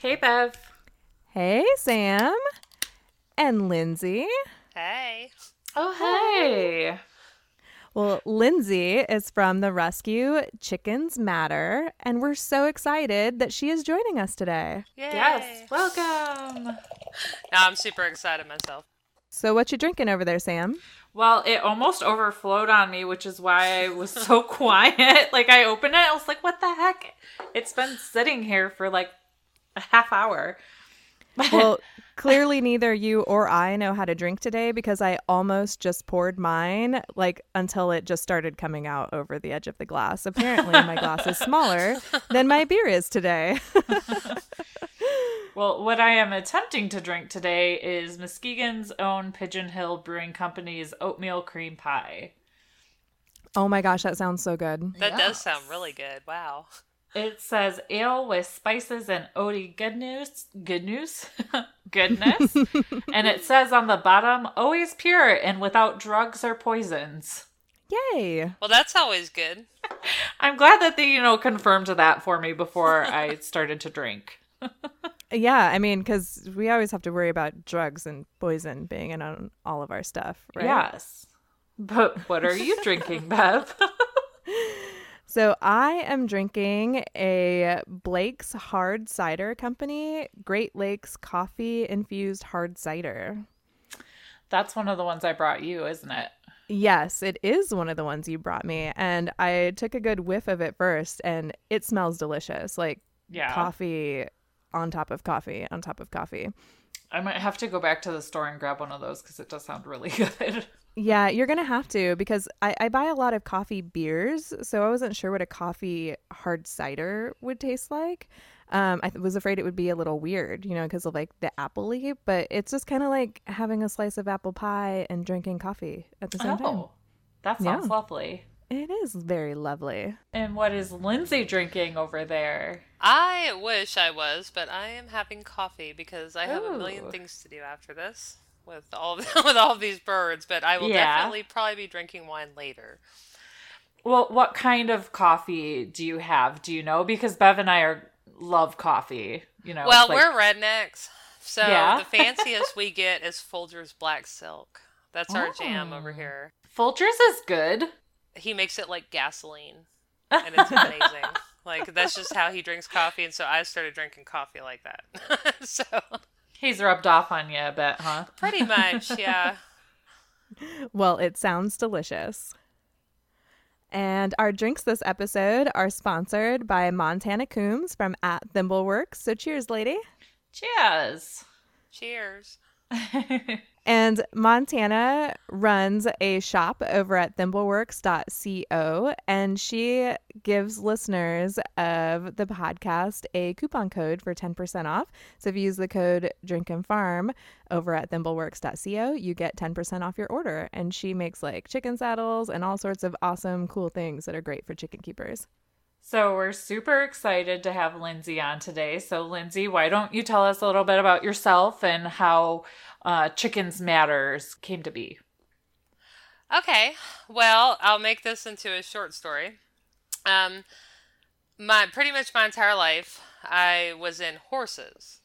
Hey, Bev. Hey, Sam. And Lindsay. Hey. Oh, hey. Well, Lindsay is from the rescue Chickens Matter, and we're so excited that she is joining us today. Yay. Yes, welcome. Now I'm super excited myself. So, what you drinking over there, Sam? Well, it almost overflowed on me, which is why I was so quiet. Like, I opened it, I was like, what the heck? It's been sitting here for like a half hour. Well, clearly neither you or I know how to drink today because I almost just poured mine like until it just started coming out over the edge of the glass. Apparently, my glass is smaller than my beer is today. Well, what I am attempting to drink today is Muskegon's own Pigeon Hill Brewing Company's oatmeal cream pie. oh my gosh, that sounds so good. That does sound really good. Wow. It says ale with spices and oaty goodness, good news, goodness, and it says on the bottom, always pure and without drugs or poisons. Yay. Well, that's always good. I'm glad that they, you know, confirmed that for me before I started to drink. Yeah, I mean, because we always have to worry about drugs and poison being in on all of our stuff, right? Yes. But what are you drinking, Bev? So I am drinking a Blake's Hard Cider Company Great Lakes Coffee Infused Hard Cider. That's one of the ones I brought you, isn't it? Yes, it is one of the ones you brought me. And I took a good whiff of it first, and it smells delicious like Yeah. coffee on top of coffee on top of coffee. I might have to go back to the store and grab one of those because it does sound really good. Yeah, you're gonna have to because I, I buy a lot of coffee beers, so I wasn't sure what a coffee hard cider would taste like. Um, I th- was afraid it would be a little weird, you know, because of like the appley, but it's just kind of like having a slice of apple pie and drinking coffee at the same time. Oh, that sounds Yeah. lovely. It is very lovely. And what is Lindsay drinking over there? I wish I was, but I am having coffee because I have a million things to do after this with all with all these birds. But I will Yeah. definitely probably be drinking wine later. Well, what kind of coffee do you have? Do you know? Because Bev and I are love coffee. You know. well, like- we're rednecks, so Yeah? the fanciest we get is Folgers Black Silk. That's our jam over Oh. here. Folgers is good. He makes it like gasoline, and it's amazing. like that's just how he drinks coffee, and so I started drinking coffee like that. so He's rubbed off on you a bit, huh? pretty much, yeah. Well, it sounds delicious. And our drinks this episode are sponsored by Montana Coombs from at Thimbleworks. So cheers, lady. Cheers. Cheers. And Montana runs a shop over at thimbleworks.co, and she gives listeners of the podcast a coupon code for 10% off. So if you use the code Drink and Farm over at thimbleworks.co, you get 10% off your order. And she makes like chicken saddles and all sorts of awesome, cool things that are great for chicken keepers. So we're super excited to have Lindsay on today. So Lindsay, why don't you tell us a little bit about yourself and how uh, Chickens Matters came to be? Okay. Well, I'll make this into a short story. Um, my pretty much my entire life, I was in horses,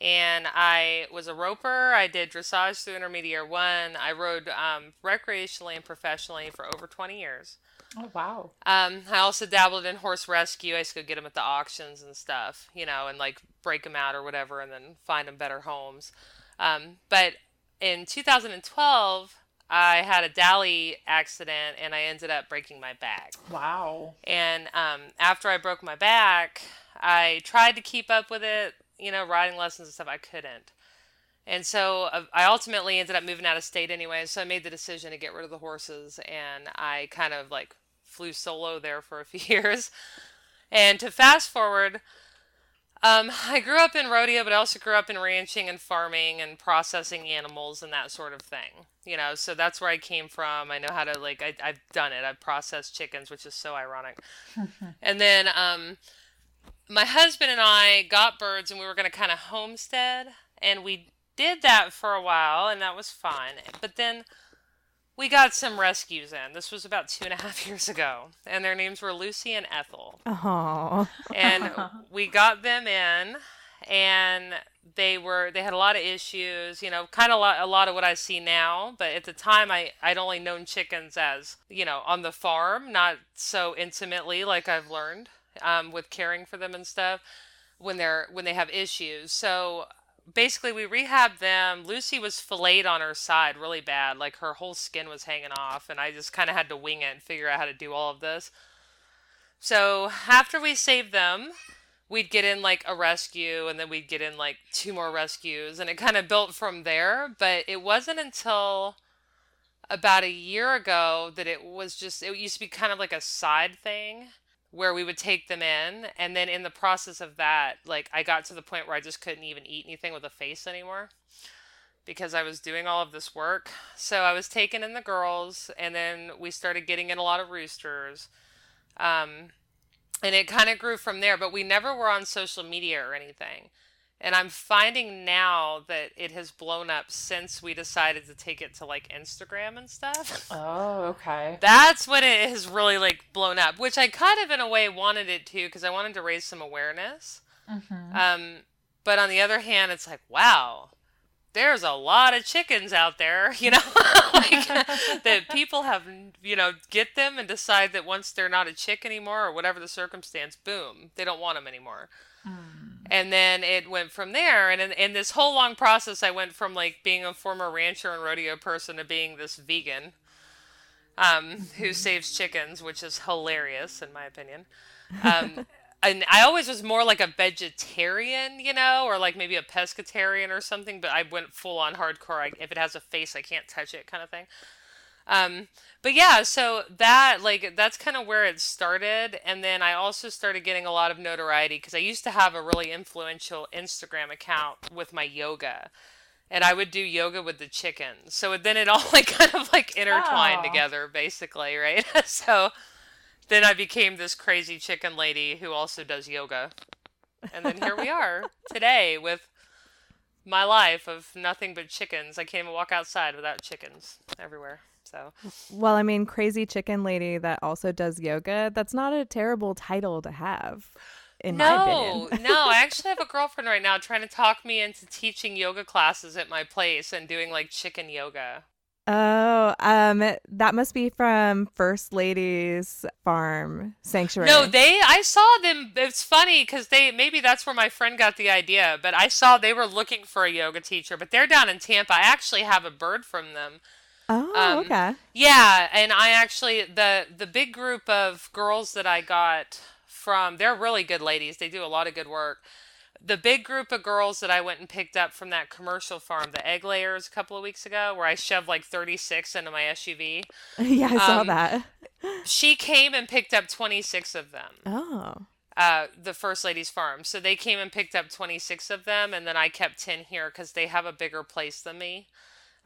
and I was a roper. I did dressage through intermediate one. I rode um, recreationally and professionally for over twenty years. Oh wow. Um, I also dabbled in horse rescue. I used to go get them at the auctions and stuff, you know, and like break them out or whatever, and then find them better homes. Um, but in 2012, I had a dally accident and I ended up breaking my back. Wow. And um, after I broke my back, I tried to keep up with it, you know, riding lessons and stuff. I couldn't. And so uh, I ultimately ended up moving out of state anyway. So I made the decision to get rid of the horses and I kind of like flew solo there for a few years. And to fast forward, um, I grew up in rodeo, but I also grew up in ranching and farming and processing animals and that sort of thing. You know, so that's where I came from. I know how to like I, I've done it. I've processed chickens, which is so ironic. and then um, my husband and I got birds, and we were going to kind of homestead, and we did that for a while, and that was fun. But then we got some rescues in. This was about two and a half years ago, and their names were Lucy and Ethel. Oh, and we got them in and they were they had a lot of issues you know kind of a lot, a lot of what i see now but at the time i i'd only known chickens as you know on the farm not so intimately like i've learned um, with caring for them and stuff when they're when they have issues. So basically we rehabbed them. Lucy was filleted on her side really bad like her whole skin was hanging off and i just kind of had to wing it and figure out how to do all of this. So after we saved them we'd get in like a rescue and then we'd get in like two more rescues and it kind of built from there. But it wasn't until about a year ago that it was just it used to be kind of like a side thing where we would take them in and then in the process of that like i got to the point where i just couldn't even eat anything with a face anymore because i was doing all of this work. So i was taking in the girls and then we started getting in a lot of roosters um, and it kind of grew from there but we never were on social media or anything and i'm finding now that it has blown up since we decided to take it to like instagram and stuff oh okay that's when it has really like blown up which i kind of in a way wanted it to because i wanted to raise some awareness mm-hmm. um, but on the other hand it's like wow there's a lot of chickens out there, you know, like, that people have, you know, get them and decide that once they're not a chick anymore or whatever the circumstance, boom, they don't want them anymore. And then it went from there. And in, in this whole long process, I went from like being a former rancher and rodeo person to being this vegan um, mm-hmm. who saves chickens, which is hilarious in my opinion. Um, and I always was more like a vegetarian, you know, or like maybe a pescatarian or something. But I went full on hardcore. I, if it has a face, I can't touch it, kind of thing. Um, but yeah, so that like that's kind of where it started, and then I also started getting a lot of notoriety because I used to have a really influential Instagram account with my yoga, and I would do yoga with the chickens. So then it all like kind of like intertwined oh. together, basically, right? so then I became this crazy chicken lady who also does yoga. And then here we are today with my life of nothing but chickens. I can't even walk outside without chickens everywhere. So, well, I mean, crazy chicken lady that also does yoga, that's not a terrible title to have. In no, my opinion. no, I actually have a girlfriend right now trying to talk me into teaching yoga classes at my place and doing like chicken yoga. Oh, um, that must be from First Lady's Farm Sanctuary. No, they. I saw them. It's funny because they maybe that's where my friend got the idea. But I saw they were looking for a yoga teacher, but they're down in Tampa. I actually have a bird from them. Oh, um, okay. Yeah, and I actually the the big group of girls that I got from. They're really good ladies. They do a lot of good work the big group of girls that I went and picked up from that commercial farm, the egg layers, a couple of weeks ago, where I shoved like 36 into my SUV. yeah, I saw um, that. she came and picked up 26 of them. Oh. Uh, the First Lady's farm. So they came and picked up 26 of them, and then I kept 10 here because they have a bigger place than me.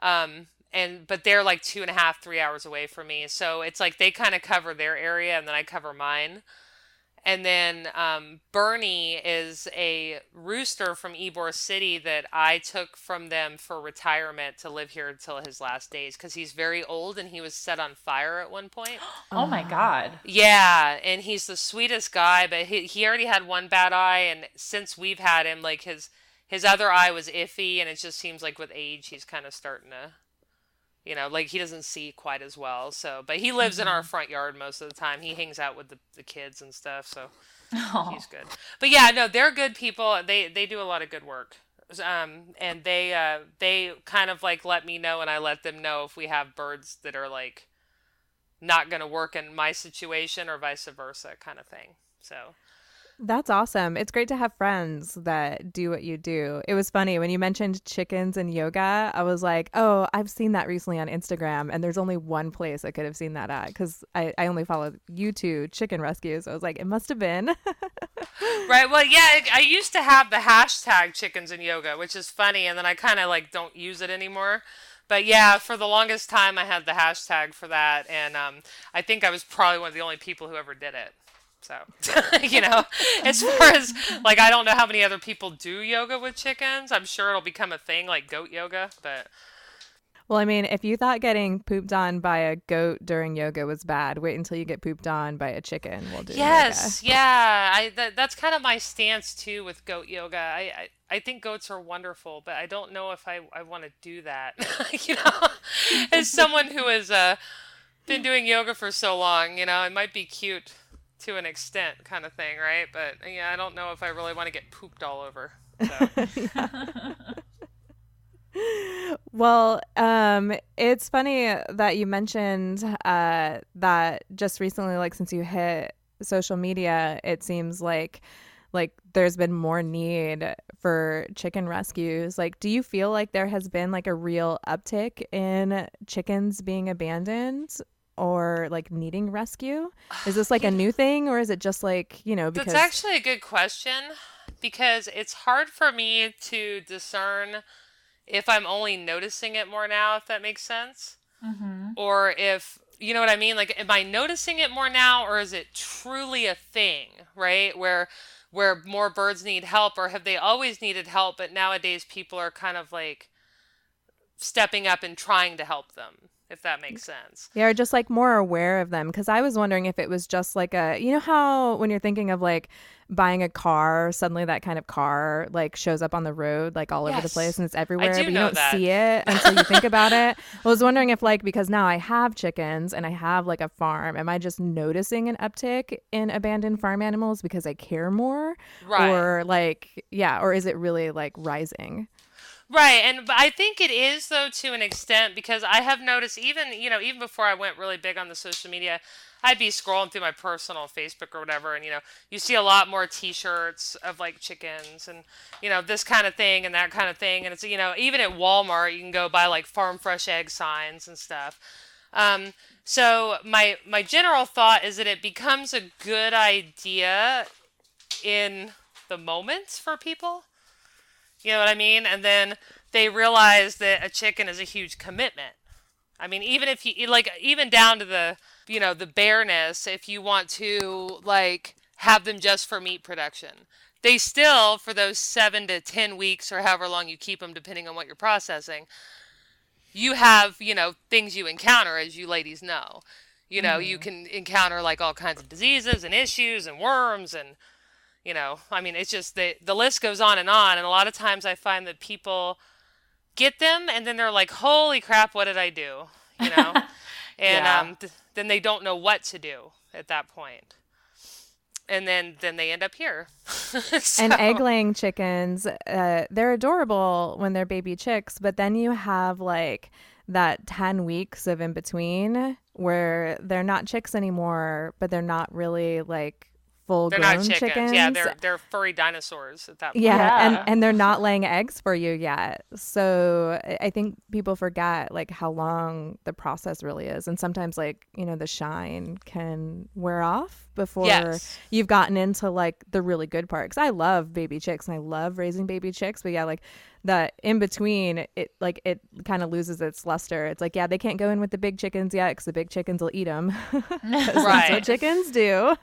Um, and but they're like two and a half, three hours away from me. So it's like they kind of cover their area, and then I cover mine. And then um, Bernie is a rooster from Ybor City that I took from them for retirement to live here until his last days because he's very old and he was set on fire at one point. oh my God. Yeah. And he's the sweetest guy, but he, he already had one bad eye. And since we've had him, like his, his other eye was iffy. And it just seems like with age, he's kind of starting to you know like he doesn't see quite as well so but he lives in our mm-hmm. front yard most of the time. He hangs out with the, the kids and stuff so oh. he's good. But yeah no they're good people. They they do a lot of good work. Um and they uh they kind of like let me know and i let them know if we have birds that are like not going to work in my situation or vice versa kind of thing so that's awesome. It's great to have friends that do what you do. It was funny when you mentioned chickens and yoga. I was like, oh, I've seen that recently on Instagram, and there's only one place I could have seen that at because I, I only follow you two chicken rescues. So I was like, it must have been. right. Well, yeah, I used to have the hashtag chickens and yoga, which is funny, and then I kind of like don't use it anymore but yeah, for the longest time, I had the hashtag for that, and um, I think I was probably one of the only people who ever did it. So, you know, as far as like, I don't know how many other people do yoga with chickens. I'm sure it'll become a thing like goat yoga, but. Well, I mean, if you thought getting pooped on by a goat during yoga was bad, wait until you get pooped on by a chicken while doing Yes, yoga. yeah. I that, that's kind of my stance too with goat yoga. I, I I think goats are wonderful, but I don't know if I I want to do that. you know, as someone who has uh, been doing yoga for so long, you know, it might be cute to an extent, kind of thing, right? But yeah, I don't know if I really want to get pooped all over. So. Well, um, it's funny that you mentioned uh, that just recently, like since you hit social media, it seems like like there's been more need for chicken rescues. Like, do you feel like there has been like a real uptick in chickens being abandoned or like needing rescue? Is this like a new thing, or is it just like you know because That's actually a good question because it's hard for me to discern if I'm only noticing it more now, if that makes sense. Mm-hmm. Or if, you know what I mean? Like, am I noticing it more now or is it truly a thing, right? Where where more birds need help or have they always needed help but nowadays people are kind of like stepping up and trying to help them if that makes mm. sense Yeah, or just like more aware of them. Because I was wondering if it was just like a, you know, how when you're thinking of like buying a car, suddenly that kind of car like shows up on the road, like all over the place and it's everywhere, but you don't that. see it until you think about it. I was wondering if, like, because now I have chickens and I have like a farm, am I just noticing an uptick in abandoned farm animals because I care more? Right. Or like, yeah, or is it really like rising? Right, and I think it is though to an extent because I have noticed even you know even before I went really big on the social media, I'd be scrolling through my personal Facebook or whatever, and you know you see a lot more T-shirts of like chickens and you know this kind of thing and that kind of thing, and it's you know even at Walmart you can go buy like farm fresh egg signs and stuff. Um, so my my general thought is that it becomes a good idea in the moments for people. You know what I mean? And then they realize that a chicken is a huge commitment. I mean, even if you like, even down to the you know the bareness, if you want to like have them just for meat production, they still for those seven to ten weeks or however long you keep them, depending on what you're processing, you have you know things you encounter as you ladies know. You know, you mm-hmm. can encounter like all kinds of diseases and issues and worms and you know i mean it's just the the list goes on and on. And a lot of times i find that people get them and then they're like holy crap what did i do? You know? And Yeah. um, th- then they don't know what to do at that point. And then then they end up here. And egg laying chickens, uh, they're adorable when they're baby chicks, but then you have like that 10 weeks of in between where they're not chicks anymore, but they're not really like full they're grown not chickens. chickens. yeah they're they're furry dinosaurs at that point Yeah, Yeah. and and they're not laying eggs for you yet. So I- I think people forget like how long the process really is, and sometimes like you know the shine can wear off before Yes. you've gotten into like the really good part. Because I love baby chicks and I love raising baby chicks, but yeah, like that in between, it like it kind of loses its luster. It's like yeah, they can't go in with the big chickens yet because the big chickens will eat them. That's what Right. chickens do.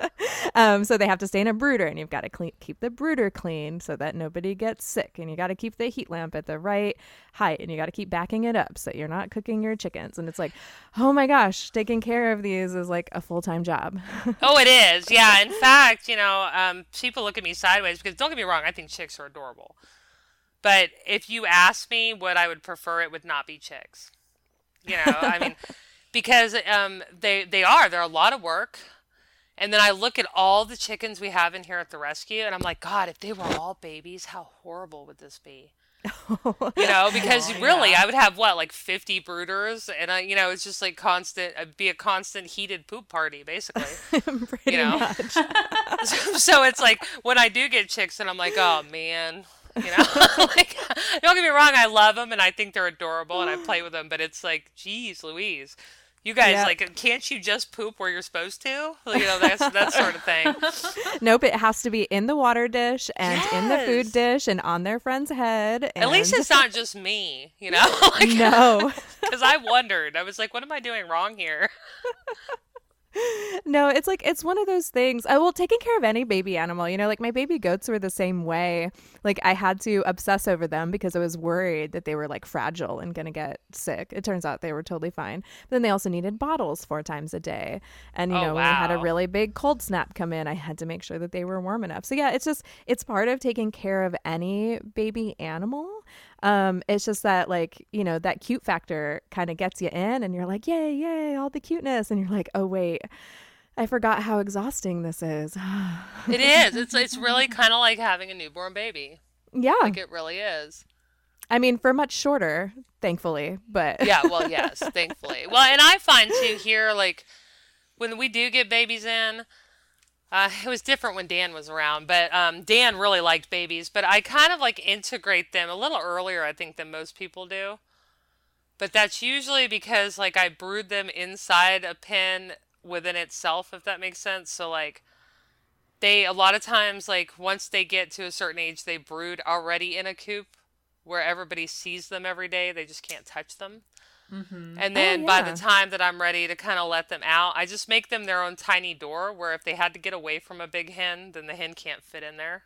um, so they have to stay in a brooder, and you've got to clean, keep the brooder clean so that nobody gets sick, and you got to keep the heat lamp at the right height, and you got to keep backing it up so you're not cooking your chickens. And it's like, oh my gosh, taking care of these is like a full time job. Oh, it is. Yeah. In fact, you know, um, people look at me sideways because don't get me wrong, I think chicks are adorable. But if you ask me what I would prefer, it would not be chicks. You know, I mean, because um, they they are they're a lot of work. And then I look at all the chickens we have in here at the rescue, and I'm like, God, if they were all babies, how horrible would this be? you know, because Oh, really, yeah. I would have what like 50 brooders, and I, you know, it's just like constant. It'd be a constant heated poop party, basically. Pretty You know? much. so it's like when I do get chicks, and I'm like, oh man, you know, like don't get me wrong, I love them and I think they're adorable and I play with them, but it's like, geez, Louise, you guys Yeah. like, can't you just poop where you're supposed to? You know, that's that sort of thing. nope, it has to be in the water dish and in the food dish and on their friend's head. At least it's not just me, you know, like no. because I wondered, I was like, what am I doing wrong here? No, it's like it's one of those things. I well, taking care of any baby animal, you know, like my baby goats were the same way. Like I had to obsess over them because I was worried that they were like fragile and gonna get sick. It turns out they were totally fine. But then they also needed bottles four times a day. And you Oh, know, when we had a really big cold snap come in, I had to make sure that they were warm enough. So yeah, it's just it's part of taking care of any baby animal. Um, it's just that like, you know, that cute factor kind of gets you in and you're like, yay, yay, all the cuteness. And you're like, oh wait, I forgot how exhausting this is. It is. It's it's really kind of like having a newborn baby. yeah. Like it really is. I mean, for much shorter, thankfully, but Yeah, well, yes, thankfully. Well, and I find too here, like when we do get babies in, uh, it was different when Dan was around, but um, Dan really liked babies. But I kind of like integrate them a little earlier, I think, than most people do. But that's usually because like I brood them inside a pen within itself, if that makes sense. So like they a lot of times like once they get to a certain age, they brood already in a coop where everybody sees them every day. They just can't touch them. Mm-hmm. And oh, then by yeah. the time that I'm ready to kind of let them out, I just make them their own tiny door where if they had to get away from a big hen, then the hen can't fit in there.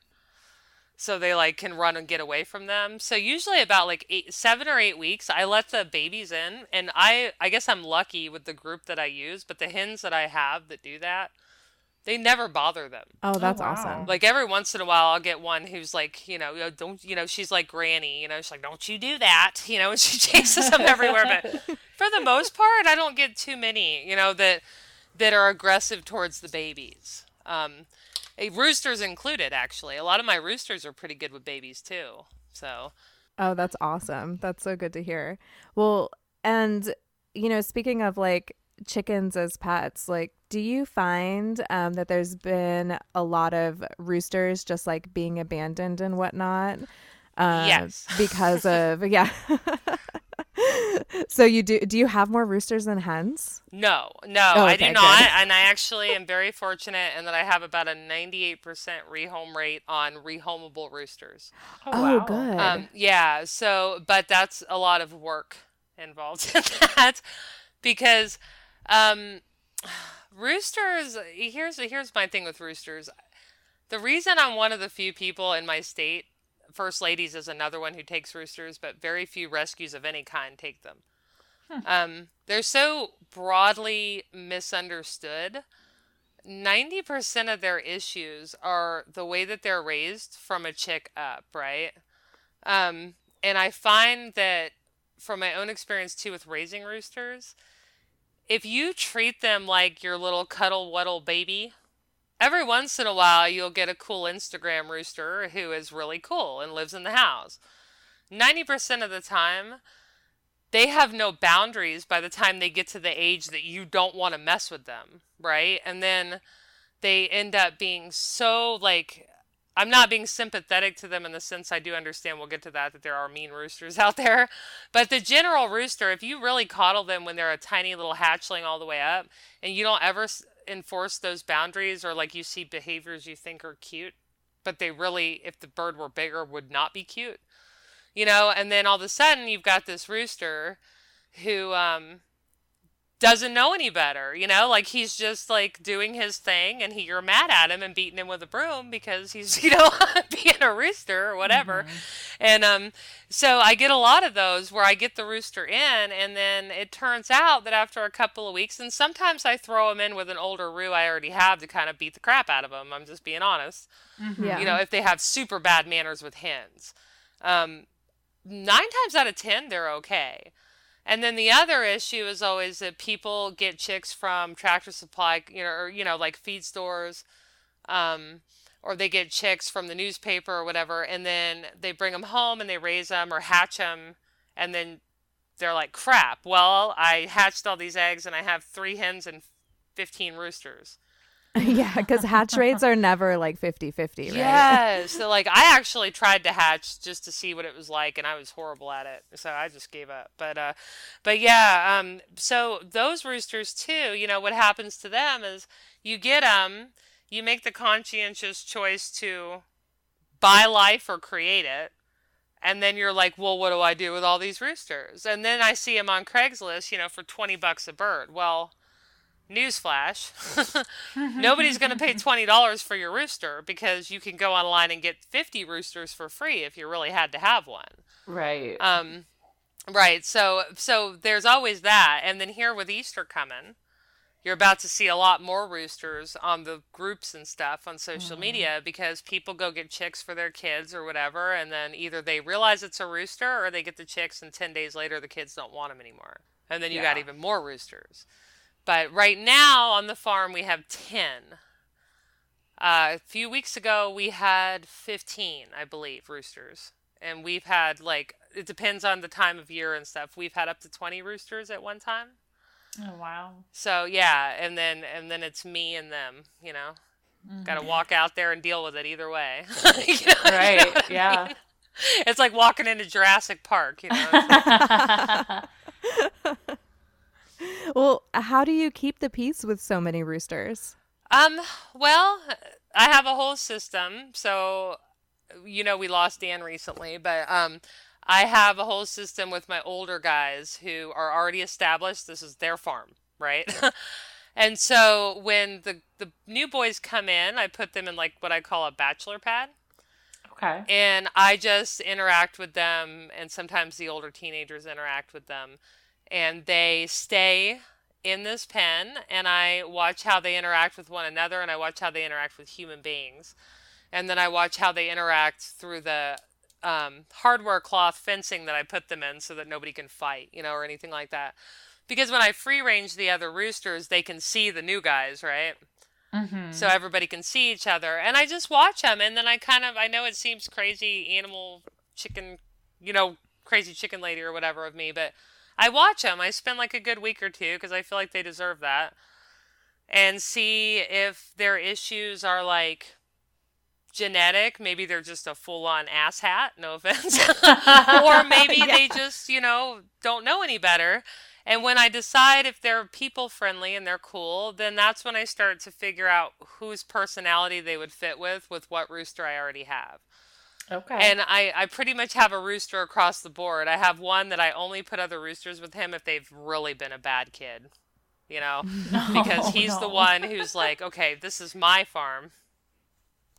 So they like can run and get away from them. So usually about like eight, seven or eight weeks, I let the babies in, and I I guess I'm lucky with the group that I use, but the hens that I have that do that, they never bother them. oh, that's wow. awesome. Like every once in a while, I'll get one who's like, you know, don't, you know, she's like Granny, you know, she's like, don't you do that, you know, and she chases them everywhere. But for the most part, I don't get too many, you know, that that are aggressive towards the babies. Um, roosters included, actually. A lot of my roosters are pretty good with babies too. So Oh, that's awesome. That's so good to hear. Well, and you know, speaking of like chickens as pets, like do you find um, that there's been a lot of roosters just like being abandoned and whatnot? Uh, Yes. Because of yeah. so you do do you have more roosters than hens? no, no, Oh, I okay, do good. not, and I actually am very fortunate in that I have about a 98% rehome rate on rehomable roosters. Oh, Oh, wow. good. Um, yeah, so but that's a lot of work involved in that because um, roosters. Here's here's my thing with roosters. The reason I'm one of the few people in my state, First Ladies is another one who takes roosters, but very few rescues of any kind take them. Um, they're so broadly misunderstood. 90% of their issues are the way that they're raised from a chick up, right? Um, and I find that from my own experience too with raising roosters, if you treat them like your little cuddle waddle baby, every once in a while you'll get a cool Instagram rooster who is really cool and lives in the house. 90% of the time, they have no boundaries by the time they get to the age that you don't want to mess with them, right? And then they end up being so like I'm not being sympathetic to them in the sense I do understand we'll get to that that there are mean roosters out there. But the general rooster, if you really coddle them when they're a tiny little hatchling all the way up and you don't ever enforce those boundaries or like you see behaviors you think are cute, but they really if the bird were bigger would not be cute. You know, and then all of a sudden you've got this rooster who um doesn't know any better, you know, like he's just like doing his thing and he you're mad at him and beating him with a broom because he's, you know, being a rooster or whatever. And um so I get a lot of those where I get the rooster in and then it turns out that after a couple of weeks and sometimes I throw him in with an older roo I already have to kind of beat the crap out of him. I'm just being honest yeah. you know, if they have super bad manners with hens. Um, nine times out of ten, they're okay. And then the other issue is always that people get chicks from tractor supply, you know, or, you know, like feed stores, um, or they get chicks from the newspaper or whatever, and then they bring them home and they raise them or hatch them, and then they're like, crap, well, I hatched all these eggs and I have three hens and 15 roosters. yeah, because hatch rates are never like 50 50, right? Yes. so like I actually tried to hatch just to see what it was like and I was horrible at it. So I just gave up. But uh but yeah, um so those roosters too, you know, what happens to them is you get them, you make the conscientious choice to buy life or create it. And then you're like, well, what do I do with all these roosters? And then I see them on Craigslist, you know, for 20 bucks a bird. Well, newsflash. Nobody's going to pay $20 for your rooster because you can go online and get 50 roosters for free if you really had to have one. Right. um right so so there's always that and then here with easter coming you're about to see a lot more roosters on the groups and stuff on social Mm-hmm. media because people go get chicks for their kids or whatever and then either they realize it's a rooster or they get the chicks and 10 days later the kids don't want them anymore. And then you got even more roosters but right now on the farm we have 10 uh, a few weeks ago we had 15 i believe roosters and we've had like it depends on the time of year and stuff we've had up to 20 roosters at one time oh wow. so yeah, and then and then it's me and them, you know. Got to walk out there and deal with it either way. You know- you know Right. yeah. mean? It's like walking into Jurassic Park, you know. It's like- Well, how do you keep the peace with so many roosters? um, well, I have a whole system. So, you know, we lost Dan recently, but um I have a whole system with my older guys who are already established. This is their farm, right? and so when the the new boys come in, I put them in like what I call a bachelor pad. okay. and I just interact with them, and sometimes the older teenagers interact with them, and they stay in this pen, and I watch how they interact with one another, and I watch how they interact with human beings, and then I watch how they interact through the um, hardware cloth fencing that I put them in, so that nobody can fight, you know, or anything like that. Because when I free range the other roosters, they can see the new guys, right? Mm-hmm. so everybody can see each other and i just watch them and then i kind of i know it seems crazy animal chicken you know crazy chicken lady or whatever of me but i watch them i spend like a good week or two because i feel like they deserve that and see if their issues are like genetic. Maybe they're just a full-on ass hat no offense. Or maybe they just you know don't know any better. And when I decide if they're people friendly and they're cool, then that's when I start to figure out whose personality they would fit with with what rooster I already have. Okay. And I, I pretty much have a rooster across the board. I have one that I only put other roosters with him if they've really been a bad kid. You know? Because Oh, he's the one who's like, okay, this is my farm.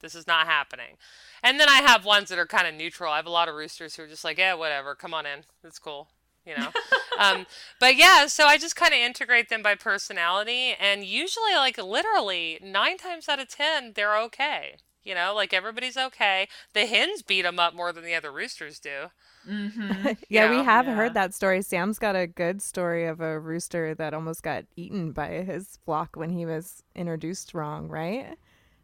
This is not happening. And then I have ones that are kind of neutral. I have a lot of roosters who are just like, yeah, whatever, come on in. It's cool. You know? um, but yeah, so I just kind of integrate them by personality. And usually, like, literally, nine times out of ten, they're okay. You know, like everybody's okay. The hens beat them up more than the other roosters do. mm-hmm. Yeah, know, we have yeah. heard that story. Sam's got a good story of a rooster that almost got eaten by his flock when he was introduced wrong, right?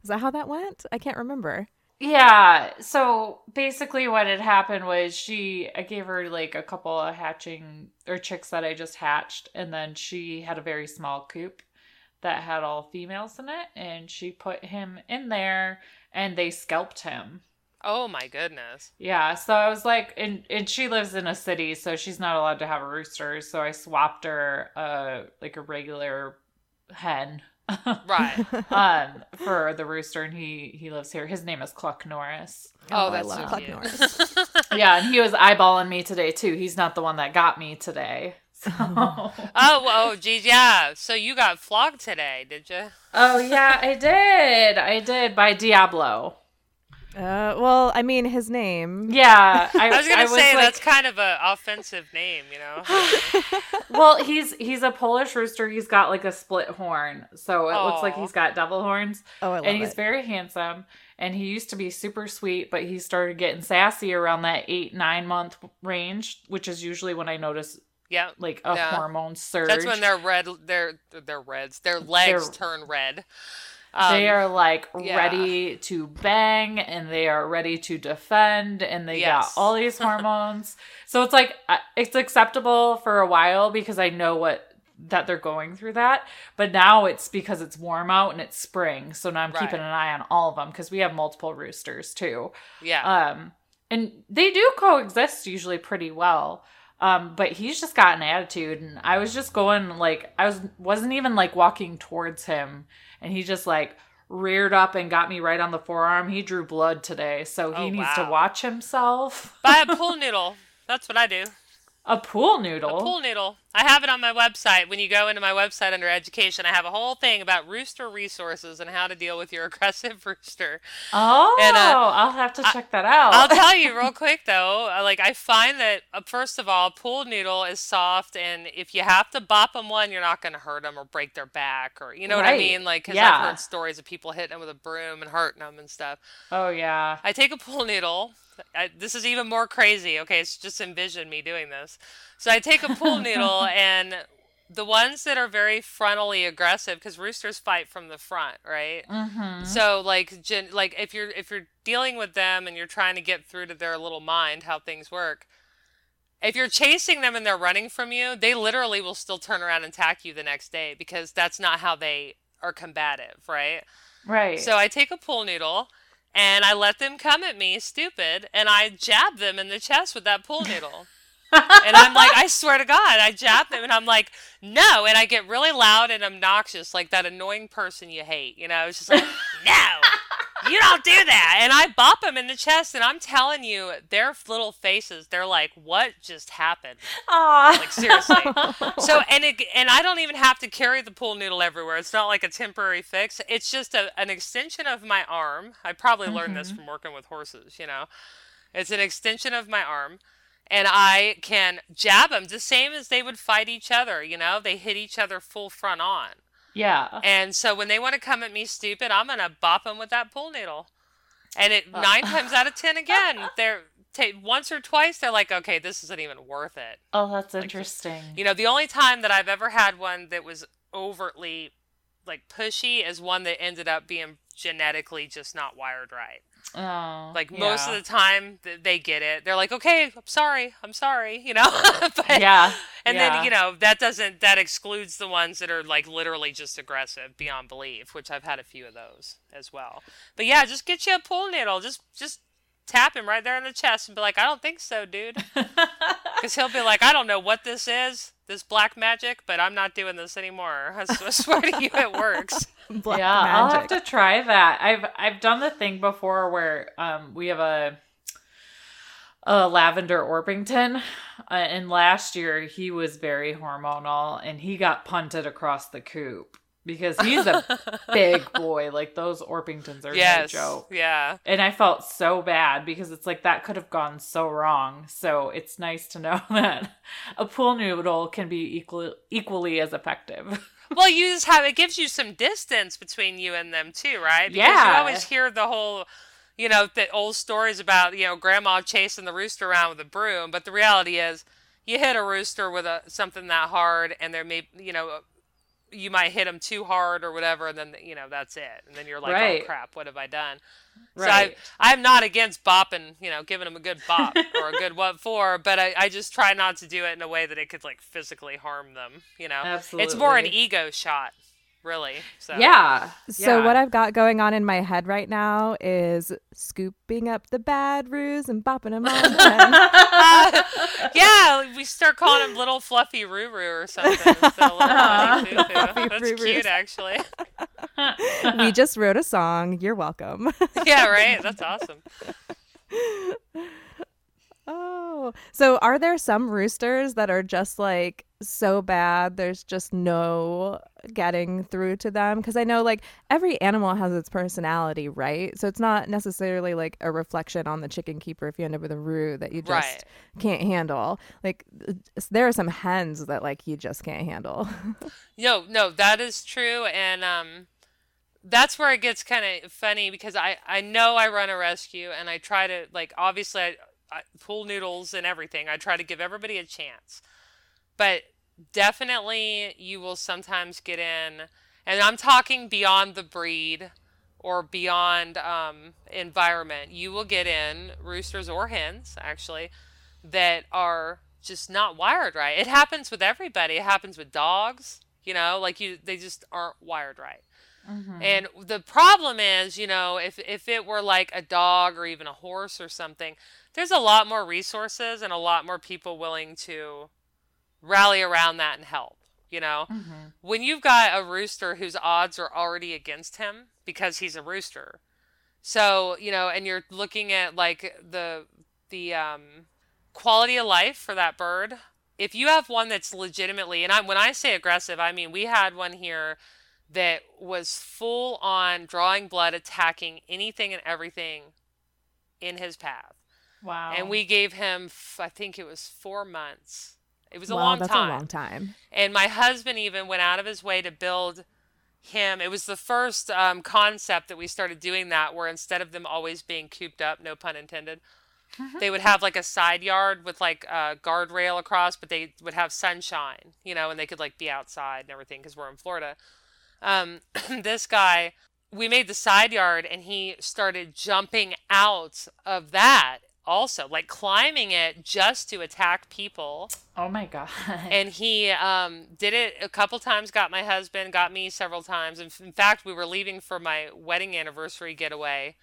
Is that how that went? I can't remember. Yeah. So basically, what had happened was she, I gave her like a couple of hatching or chicks that I just hatched, and then she had a very small coop that had all females in it, and she put him in there, and they scalped him. Oh my goodness. Yeah, so I was like, and and she lives in a city, so she's not allowed to have a rooster. So I swapped her, uh, like a regular hen, Right. um, for the rooster, and he he lives here. His name is Cluck Norris. Oh, I that's so Cluck. Norris. Yeah, and he was eyeballing me today too. He's not the one that got me today. So. Oh, oh, geez, yeah. So you got flogged today, did you? oh yeah, I did. I did by Diablo. Uh, well, I mean, his name. Yeah, I, I was gonna say like, that's kind of an offensive name, you know. well, he's he's a Polish rooster. He's got like a split horn, so it looks like he's got devil horns. Oh, I love and he's it. very handsome. And he used to be super sweet, but he started getting sassy around that eight nine month range, which is usually when I notice yeah, like a Yeah. hormone surge. that's when their red, their their reds, their legs They're- turn red. Um, they are like yeah. ready to bang and they are ready to defend and they Yes. got all these hormones. so it's like it's acceptable for a while because I know what that they're going through that. But now it's because it's warm out and it's spring. So now I'm keeping an eye on all of them because we have multiple roosters too. yeah, Um and they do coexist usually pretty well. Um, but he's just got an attitude and I was just going like I was wasn't even like walking towards him and he just like reared up and got me right on the forearm. He drew blood today, so he Oh, needs to watch himself. buy a pool noodle. That's what I do. A pool noodle. A pool noodle. I have it on my website. When you go into my website under education, I have a whole thing about rooster resources and how to deal with your aggressive rooster. Oh, and, uh, I'll have to check that out. I'll tell you real quick though. Uh, like I find that uh, first of all, pool noodle is soft, and if you have to bop them one, you're not going to hurt them or break their back or you know right. what I mean. Like because yeah. I've heard stories of people hitting them with a broom and hurting them and stuff. Oh yeah. I take a pool noodle I, this is even more crazy. Okay, it's just envision me doing this. So I take a pool noodle and the ones that are very frontally aggressive because roosters fight from the front, right? Mm-hmm. So like, gen, like if you're if you're dealing with them and you're trying to get through to their little mind how things work, if you're chasing them and they're running from you, they literally will still turn around and attack you the next day because that's not how they are combative, right? Right. So I take a pool noodle and I let them come at me stupid and I jab them in the chest with that pool noodle. and I'm like, I swear to God, I jab them and I'm like, no. And I get really loud and obnoxious, like that annoying person you hate. You know, it's just like, no you don't do that. And I bop them in the chest, and I'm telling you, their little faces, they're like, what just happened? Aww. Like, seriously. so, and it, and I don't even have to carry the pool noodle everywhere. It's not like a temporary fix. It's just a, an extension of my arm. I probably learned mm-hmm. this from working with horses, you know. It's an extension of my arm and I can jab them the same as they would fight each other. You know, they hit each other full front on. Yeah. And so when they want to come at me stupid, I'm gonna bop them with that pool noodle. And it uh. nine times out of ten again, they're t- once or twice they're like, okay, this isn't even worth it. Oh, that's interesting. you know, the only time that I've ever had one that was overtly like pushy is one that ended up being genetically just not wired right. Oh, like yeah. most of the time they get it. They're like, "Okay, I'm sorry. I'm sorry," you know. but, yeah. And yeah. then, you know, that doesn't that excludes the ones that are like literally just aggressive beyond belief, which I've had a few of those as well. But yeah, just get you a pool noodle. Just just tap him right there in the chest and be like, "I don't think so, dude." Cuz he'll be like, "I don't know what this is." this black magic, but I'm not doing this anymore. I swear to you, it works. Black yeah, magic. I'll have to try that. I've I've done the thing before where um we have a a lavender Orpington, uh, and last year he was very hormonal and he got punted across the coop because he's a big boy. Like those Orpingtons are yes, no joke. Yeah. And I felt so bad because it's like that could have gone so wrong. So it's nice to know that a pool noodle can be equal, equally as effective. well, you just have it gives you some distance between you and them too, right? Because yeah. you always hear the whole you know, the old stories about, you know, grandma chasing the rooster around with a broom, but the reality is you hit a rooster with a something that hard and there may, you know, you might hit them too hard or whatever, and then you know that's it, and then you're like, oh, right. oh crap, what have I done? Right. So I, I'm not against bopping, you know, giving them a good bop or a good what for, but I, I just try not to do it in a way that it could like physically harm them. You know, Absolutely. it's more an ego shot really. So yeah. So yeah. what I've got going on in my head right now is scooping up the bad roos and bopping them on. yeah, we start calling them little fluffy roo roo or something. That's cute, actually. we just wrote a song. You're welcome. yeah, right. That's awesome. Oh, so are there some roosters that are just like so bad there's just no getting through to them? Because I know like every animal has its personality, right? So it's not necessarily like a reflection on the chicken keeper if you end up with a roo that you just right. can't handle. Like there are some hens that like you just can't handle. no, no, that is true, and um that's where it gets kind of funny because I I know I run a rescue and I try to like obviously I pool noodles and everything. I try to give everybody a chance. But definitely you will sometimes get in, and I'm talking beyond the breed or beyond um, environment. You will get in roosters or hens, actually, that are just not wired right. It happens with everybody. It happens with dogs. You know, like you, they just aren't wired right. Mm-hmm. And the problem is, you know, if if it were like a dog or even a horse or something, there's a lot more resources and a lot more people willing to rally around that and help. You know, mm-hmm. when you've got a rooster whose odds are already against him because he's a rooster, so you know, and you're looking at like the the um, quality of life for that bird if you have one that's legitimately, and I, when I say aggressive, I mean we had one here that was full on drawing blood, attacking anything and everything in his path. Wow. And we gave him, I think it was four months. It was a wow, long that's time. a long time. And my husband even went out of his way to build him. It was the first um, concept that we started doing that, where instead of them always being cooped up, no pun intended, they would have like a side yard with like a guardrail across, but they would have sunshine, you know, and they could like be outside and everything because we're in Florida. Um, this guy, we made the side yard and he started jumping out of that also, like climbing it just to attack people. oh my god. And he um, did it a couple times, got my husband, got me several times. In, in fact, we were leaving for my wedding anniversary getaway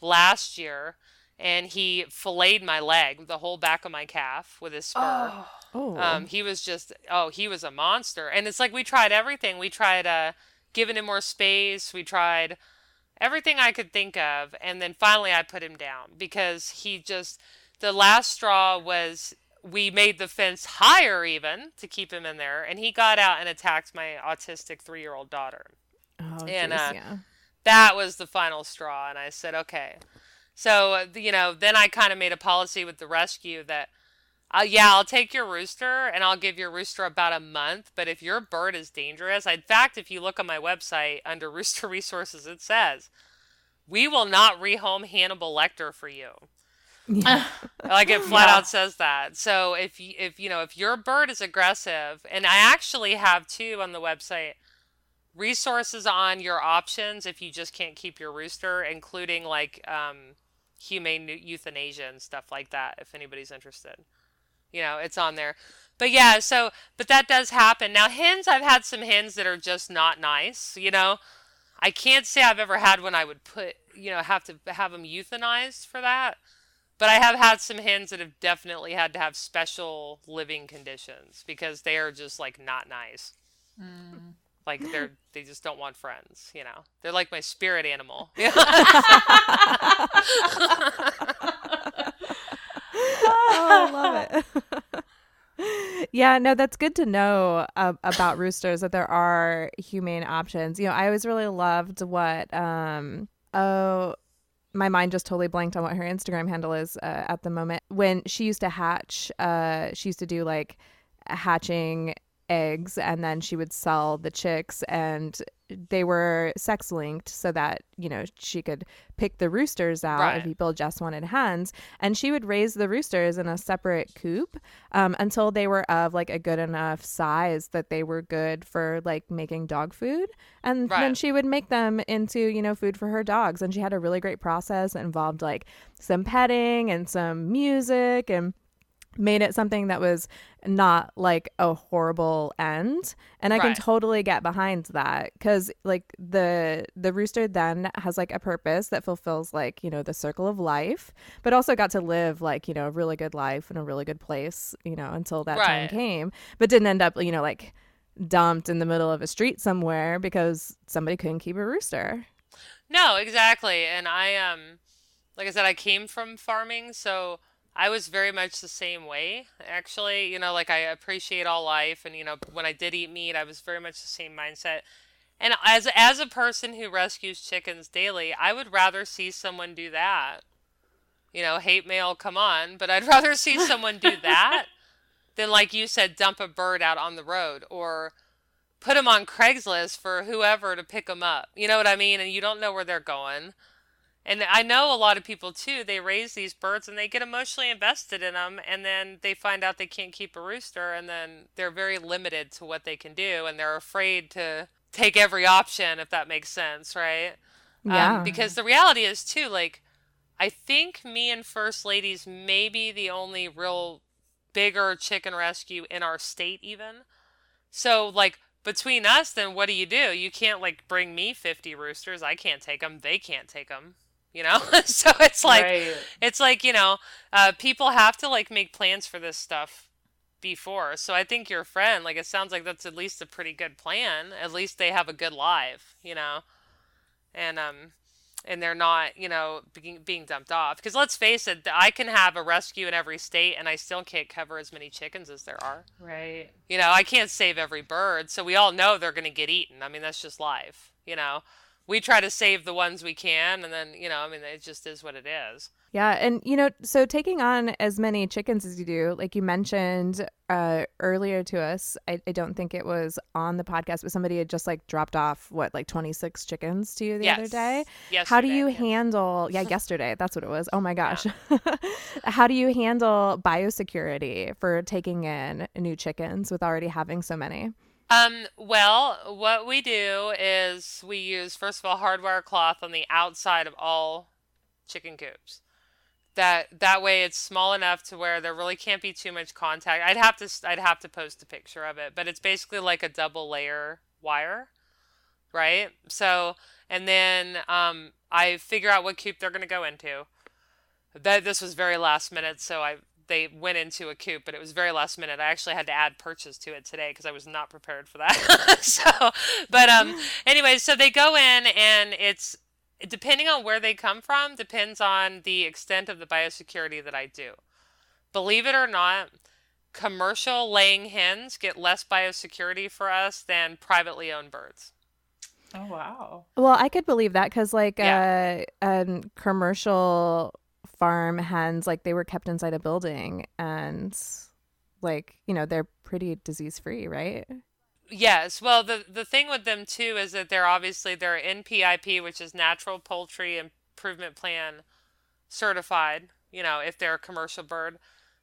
last year, and he filleted my leg, the whole back of my calf, with his spur. oh. Oh, Um, he was just, oh, he was a monster. And it's like we tried everything. We tried uh, giving him more space. We tried everything I could think of. And then finally I put him down because he just, the last straw was we made the fence higher even to keep him in there. And he got out and attacked my autistic three year old daughter oh, and, geez, uh, yeah. that was the final straw and i said okay so uh, you know then i kind of made a policy with the rescue that uh, yeah i'll take your rooster and i'll give your rooster about a month but if your bird is dangerous in fact if you look on my website under rooster resources it says we will not rehome hannibal lecter for you Yeah. like it flat Yeah. out says that. So if you, if you know if your bird is aggressive, and I actually have two on the website resources on your options if you just can't keep your rooster, including like um, humane euthanasia and stuff like that. If anybody's interested, you know it's on there. But yeah, so but that does happen. Now hens, I've had some hens that are just not nice. You know, I can't say I've ever had one I would put you know have to have them euthanized for that. But I have had some hens that have definitely had to have special living conditions because they are just like not nice. Mm. Like they're they just don't want friends, you know. They're like my spirit animal. oh, I love it. yeah, no, that's good to know uh, about roosters that there are humane options. You know, I always really loved what um oh my mind just totally blanked on what her Instagram handle is uh, at the moment. When she used to hatch, uh, she used to do like hatching eggs and then she would sell the chicks and they were sex linked so that you know she could pick the roosters out Right. if people just wanted hens and she would raise the roosters in a separate coop um, until they were of like a good enough size that they were good for like making dog food. And then she would make them into you know food for her dogs. And she had a really great process that involved like some petting and some music and made it something that was not like a horrible end. And i can totally get behind that because like the the rooster then has like a purpose that fulfills like you know the circle of life but also got to live like you know a really good life in a really good place you know until that time came but didn't end up you know like dumped in the middle of a street somewhere because somebody couldn't keep a rooster. No, exactly. And I um like I said I came from farming, so I was very much the same way, actually. You know, like I appreciate all life and you know, when I did eat meat, I was very much the same mindset. And as as a person who rescues chickens daily, I would rather see someone do that. You know, hate mail, come on, but I'd rather see someone do that than like you said dump a bird out on the road or put them on Craigslist for whoever to pick them up. You know what I mean? And you don't know where they're going. And I know a lot of people too, they raise these birds and they get emotionally invested in them and then they find out they can't keep a rooster and then they're very limited to what they can do and they're afraid to take every option if that makes sense, right? yeah Um, because the reality is too, like, I think me and First Ladies may be the only real bigger chicken rescue in our state, even. So, like, between us, then what do you do? You can't like bring me fifty roosters. I can't take them. They can't take them. You know. so it's like right. it's like you know, uh, people have to like make plans for this stuff before. So I think your friend, like, it sounds like that's at least a pretty good plan. At least they have a good life, you know. And um, and they're not, you know, being, being dumped off. Because let's face it, I can have a rescue in every state and I still can't cover as many chickens as there are. Right. You know, I can't save every bird. So we all know they're going to get eaten. I mean, that's just life, you know. We try to save the ones we can and then, you know, I mean, it just is what it is. Yeah, and you know, so taking on as many chickens as you do, like you mentioned uh, earlier to us, I, I, don't think it was on the podcast, but somebody had just like dropped off what like twenty six chickens to you the yes. other day. Yesterday, How do you yeah. handle? Yeah, yesterday. That's what it was. Oh my gosh. Yeah. How do you handle biosecurity for taking in new chickens with already having so many? Um, well, what we do is we use first of all hardware cloth on the outside of all chicken coops that that way it's small enough to where there really can't be too much contact. I'd have to I'd have to post a picture of it, but it's basically like a double layer wire, right? So and then um, I figure out what coop they're to go into. That this was very last minute, so I they went into a coop, but it was very last minute. I actually had to add purchase to it today because I was not prepared for that. so, but um, anyway, so they go in and it's depending on where they come from, depends on the extent of the biosecurity that I do. Believe it or not, commercial laying hens get less biosecurity for us than privately owned birds. Oh wow. Well, I could believe that because like yeah. uh, um, commercial farm hens, like they were kept inside a building and like you know they're pretty disease free, right? Yes. Well, the the thing with them too is that they're obviously they're NPIP, which is Natural Poultry Improvement Plan certified. You know, if they're a commercial bird,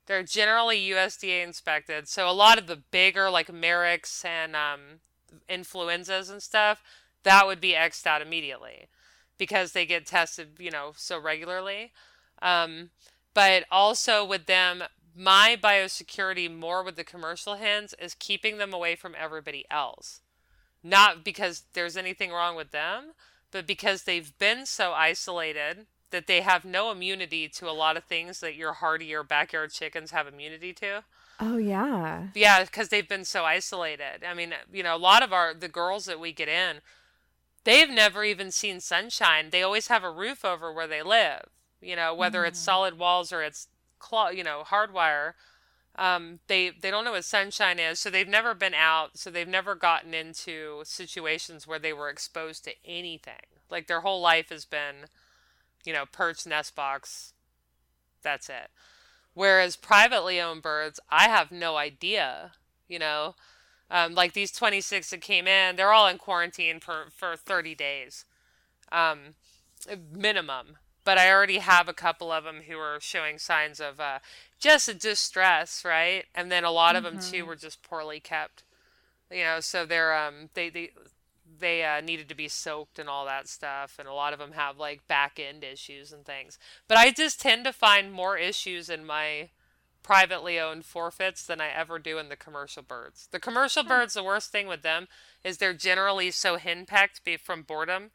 they're generally USDA inspected. So a lot of the bigger like Marek's and um, influenzas and stuff, that would be xed out immediately because they get tested, you know, so regularly. Um, but also with them, my biosecurity more with the commercial hens is keeping them away from everybody else. Not because there's anything wrong with them, but because they've been so isolated that they have no immunity to a lot of things that your hardier backyard chickens have immunity to. Oh yeah. Yeah, because they've been so isolated. I mean, you know, a lot of our the girls that we get in, they've never even seen sunshine. They always have a roof over where they live. You know, whether mm. it's solid walls or it's claw, you know, hardwire. Um, they they don't know what sunshine is, so they've never been out, so they've never gotten into situations where they were exposed to anything. Like their whole life has been, you know, perch nest box. That's it. Whereas privately owned birds, I have no idea. You know, um, like these 26 that came in, they're all in quarantine for for 30 days, um, minimum but I already have a couple of them who are showing signs of uh, just a distress, right? And then a lot of mm-hmm. them too were just poorly kept, you know. So they're um they they they uh, needed to be soaked and all that stuff, and a lot of them have like back end issues and things. But I just tend to find more issues in my privately owned forfeits than I ever do in the commercial birds. The commercial birds, the worst thing with them is they're generally so henpecked be from boredom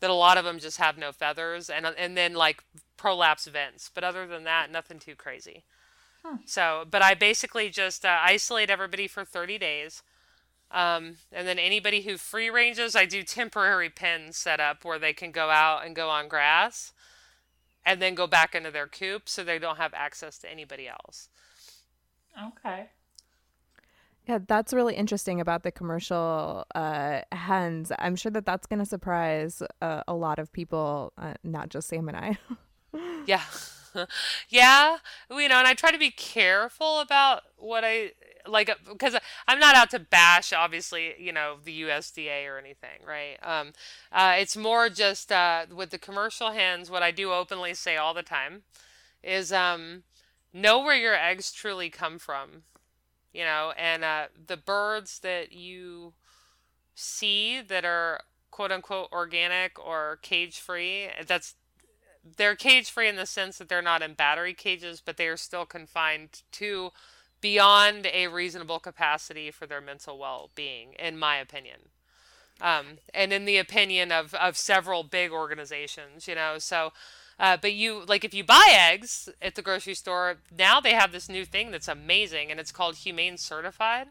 that a lot of them just have no feathers and and then like prolapse vents. But other than that, nothing too crazy. Huh. So, but I basically just uh, isolate everybody for 30 days. Um, and then anybody who free ranges, I do temporary pens set up where they can go out and go on grass and then go back into their coop so they don't have access to anybody else. Okay. Yeah, that's really interesting about the commercial uh, hens. I'm sure that that's going to surprise uh, a lot of people, uh, not just Sam and I. yeah. yeah. You know, and I try to be careful about what I like because I'm not out to bash, obviously, you know, the USDA or anything, right? Um, uh, it's more just uh, with the commercial hens, what I do openly say all the time is um, know where your eggs truly come from you know, and uh, the birds that you see that are quote unquote organic or cage free, that's they're cage free in the sense that they're not in battery cages, but they are still confined to beyond a reasonable capacity for their mental well being, in my opinion. Um, and in the opinion of, of several big organizations, you know, so uh, but you like if you buy eggs at the grocery store now they have this new thing that's amazing and it's called humane certified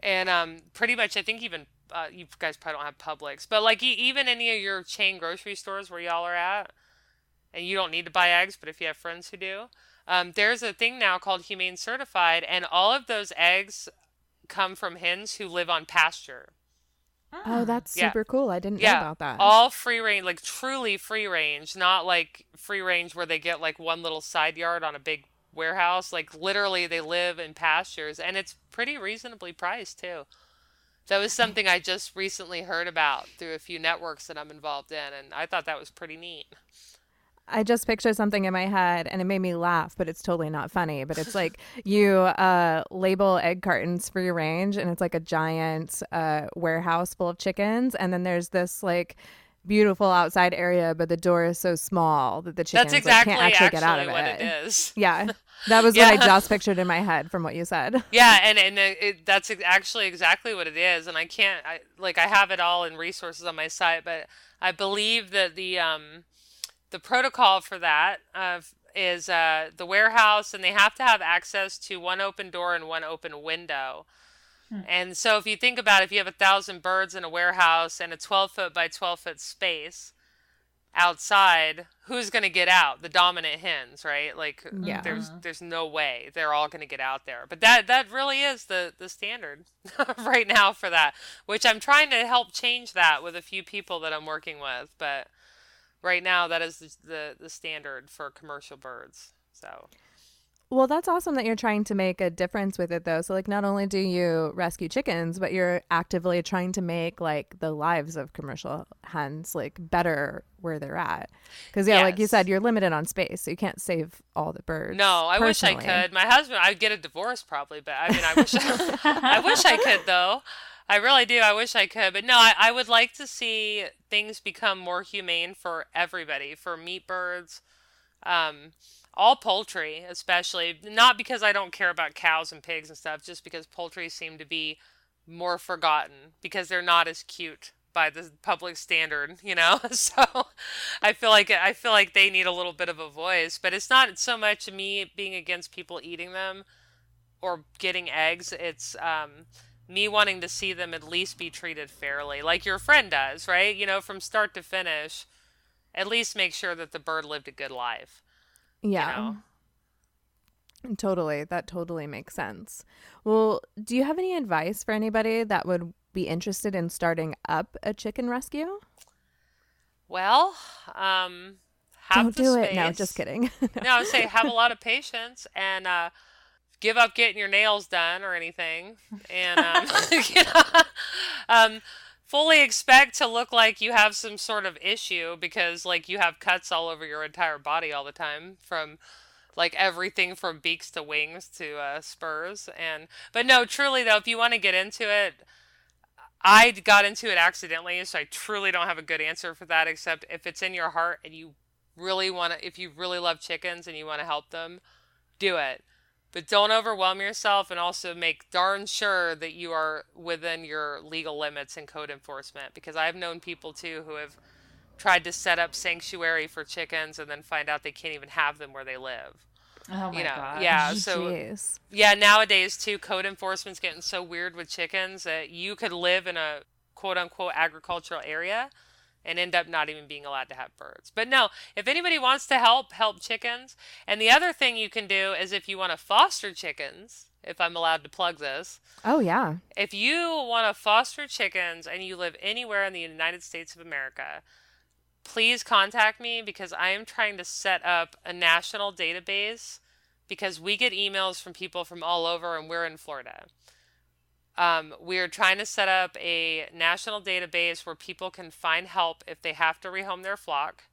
and um, pretty much i think even uh, you guys probably don't have Publix, but like even any of your chain grocery stores where y'all are at, and you don't need to buy eggs, but if you have friends who do, um, there's a thing now called Humane Certified, and all of those eggs come from hens who live on pasture. Oh, ah. that's Yeah. super cool. I didn't Yeah, know about that. All free range, like truly free range, not like free range where they get like one little side yard on a big warehouse. Like literally, they live in pastures, and it's pretty reasonably priced too. That was something I just recently heard about through a few networks that I'm involved in, and I thought that was pretty neat. I just pictured something in my head and it made me laugh, but it's totally not funny. But it's like you uh, label egg cartons free range and it's like a giant uh, warehouse full of chickens. And then there's this like beautiful outside area, but the door is so small that the chickens That's like, can't actually, get out of what it. it is. Yeah. That was what I just pictured in my head from what you said. Yeah, and and it, that's actually exactly what it is. And I can't, I like, I have it all in resources on my site, but I believe that the um, the protocol for that uh, is uh, the warehouse, and they have to have access to one open door and one open window. And so, if you think about it, if you have a thousand birds in a warehouse and a 12 foot by 12 foot space outside, who's going to get out? The dominant hens, right? Like, Yeah. there's there's no way they're all going to get out there. But that that really is the the standard right now for that, which I'm trying to help change that with a few people that I'm working with. But right now, that is the the, the standard for commercial birds. So. Well, that's awesome that you're trying to make a difference with it, though. So, like, not only do you rescue chickens, but you're actively trying to make like the lives of commercial hens like better where they're at. Because, yeah, like you said, you're limited on space, so you can't save all the birds. No, I wish I could. My husband, I'd get a divorce probably, but I mean, I wish, I wish I could though. I really do. I wish I could, but no, I, I would like to see things become more humane for everybody, for meat birds, um, all poultry, especially. Not because I don't care about cows and pigs and stuff, just because poultry seem to be more forgotten because they're not as cute by the public standard, you know. So I feel like I feel like they need a little bit of a voice, but it's not so much me being against people eating them or getting eggs. It's um, me wanting to see them at least be treated fairly, like your friend does, right? You know, from start to finish. At least make sure that the bird lived a good life. Yeah. know? Totally. That totally makes sense. Well, do you have any advice for anybody that would be interested in starting up a chicken rescue? Well, um, have Don't do it. No, just kidding. no, I would say have a lot of patience and uh, give up getting your nails done or anything, and um, you know, um, fully expect to look like you have some sort of issue because like you have cuts all over your entire body all the time from like everything from beaks to wings to uh, spurs. And but no truly though if you want to get into it i got into it accidentally so i truly don't have a good answer for that except if it's in your heart and you really want to if you really love chickens and you want to help them do it but don't overwhelm yourself and also make darn sure that you are within your legal limits and code enforcement because i've known people too who have tried to set up sanctuary for chickens and then find out they can't even have them where they live Oh my you know god. yeah so Jeez. yeah, nowadays too, code enforcement's getting so weird with chickens that you could live in a quote unquote agricultural area and end up not even being allowed to have birds. But no, if anybody wants to help, help chickens. And the other thing you can do is if you want to foster chickens, if I'm allowed to plug this, Oh, yeah. if you want to foster chickens and you live anywhere in the United States of America, please contact me because I am trying to set up a national database because we get emails from people from all over and we're in Florida. Um, we're trying to set up a national database where people can find help if they have to rehome their flock.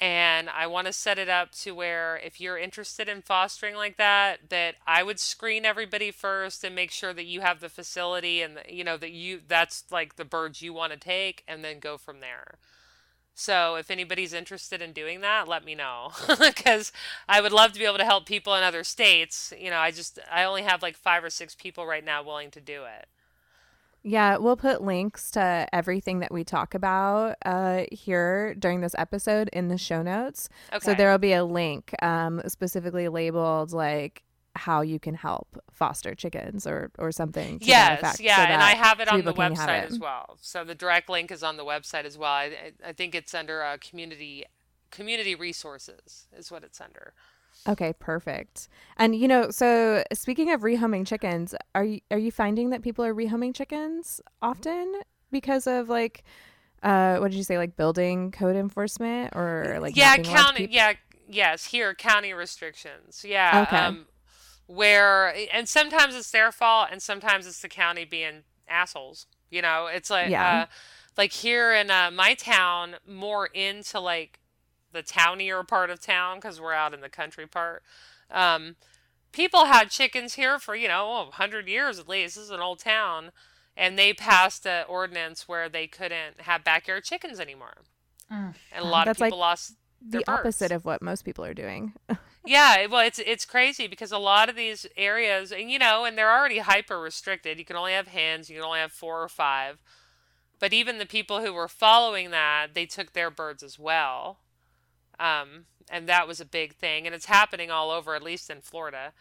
And I want to set it up to where if you're interested in fostering like that, that I would screen everybody first and make sure that you have the facility and you know that you that's like the birds you want to take and then go from there. So if anybody's interested in doing that, let me know because I would love to be able to help people in other states. You know, I just I only have like 5 or 6 people right now willing to do it. Yeah, we'll put links to everything that we talk about uh, here during this episode in the show notes. Okay. So there will be a link um, specifically labeled like how you can help foster chickens or or something. Yes, effect, yeah, so and I have it on the people can have website as well. So the direct link is on the website as well. I, I think it's under uh, community community resources is what it's under. Okay, perfect. And you know, so speaking of rehoming chickens, are you are you finding that people are rehoming chickens often because of like uh what did you say like building code enforcement or like yeah, not being allowed to county. Yeah, yes, here county restrictions. Yeah, Okay. um, where and sometimes it's their fault, and sometimes it's the county being assholes. You know, it's like Yeah. uh, like here in uh, my town, more into like the townier part of town because we're out in the country part. Um, people had chickens here for you know a hundred years at least. This is an old town, and they passed an ordinance where they couldn't have backyard chickens anymore, Mm. and a lot That's of like people lost the birds. opposite of what most people are doing. Yeah, well, it's it's crazy because a lot of these areas, and you know, and they're already hyper restricted. You can only have hens. You can only have four or five. But even the people who were following that, they took their birds as well, um, and that was a big thing. And it's happening all over, at least in Florida.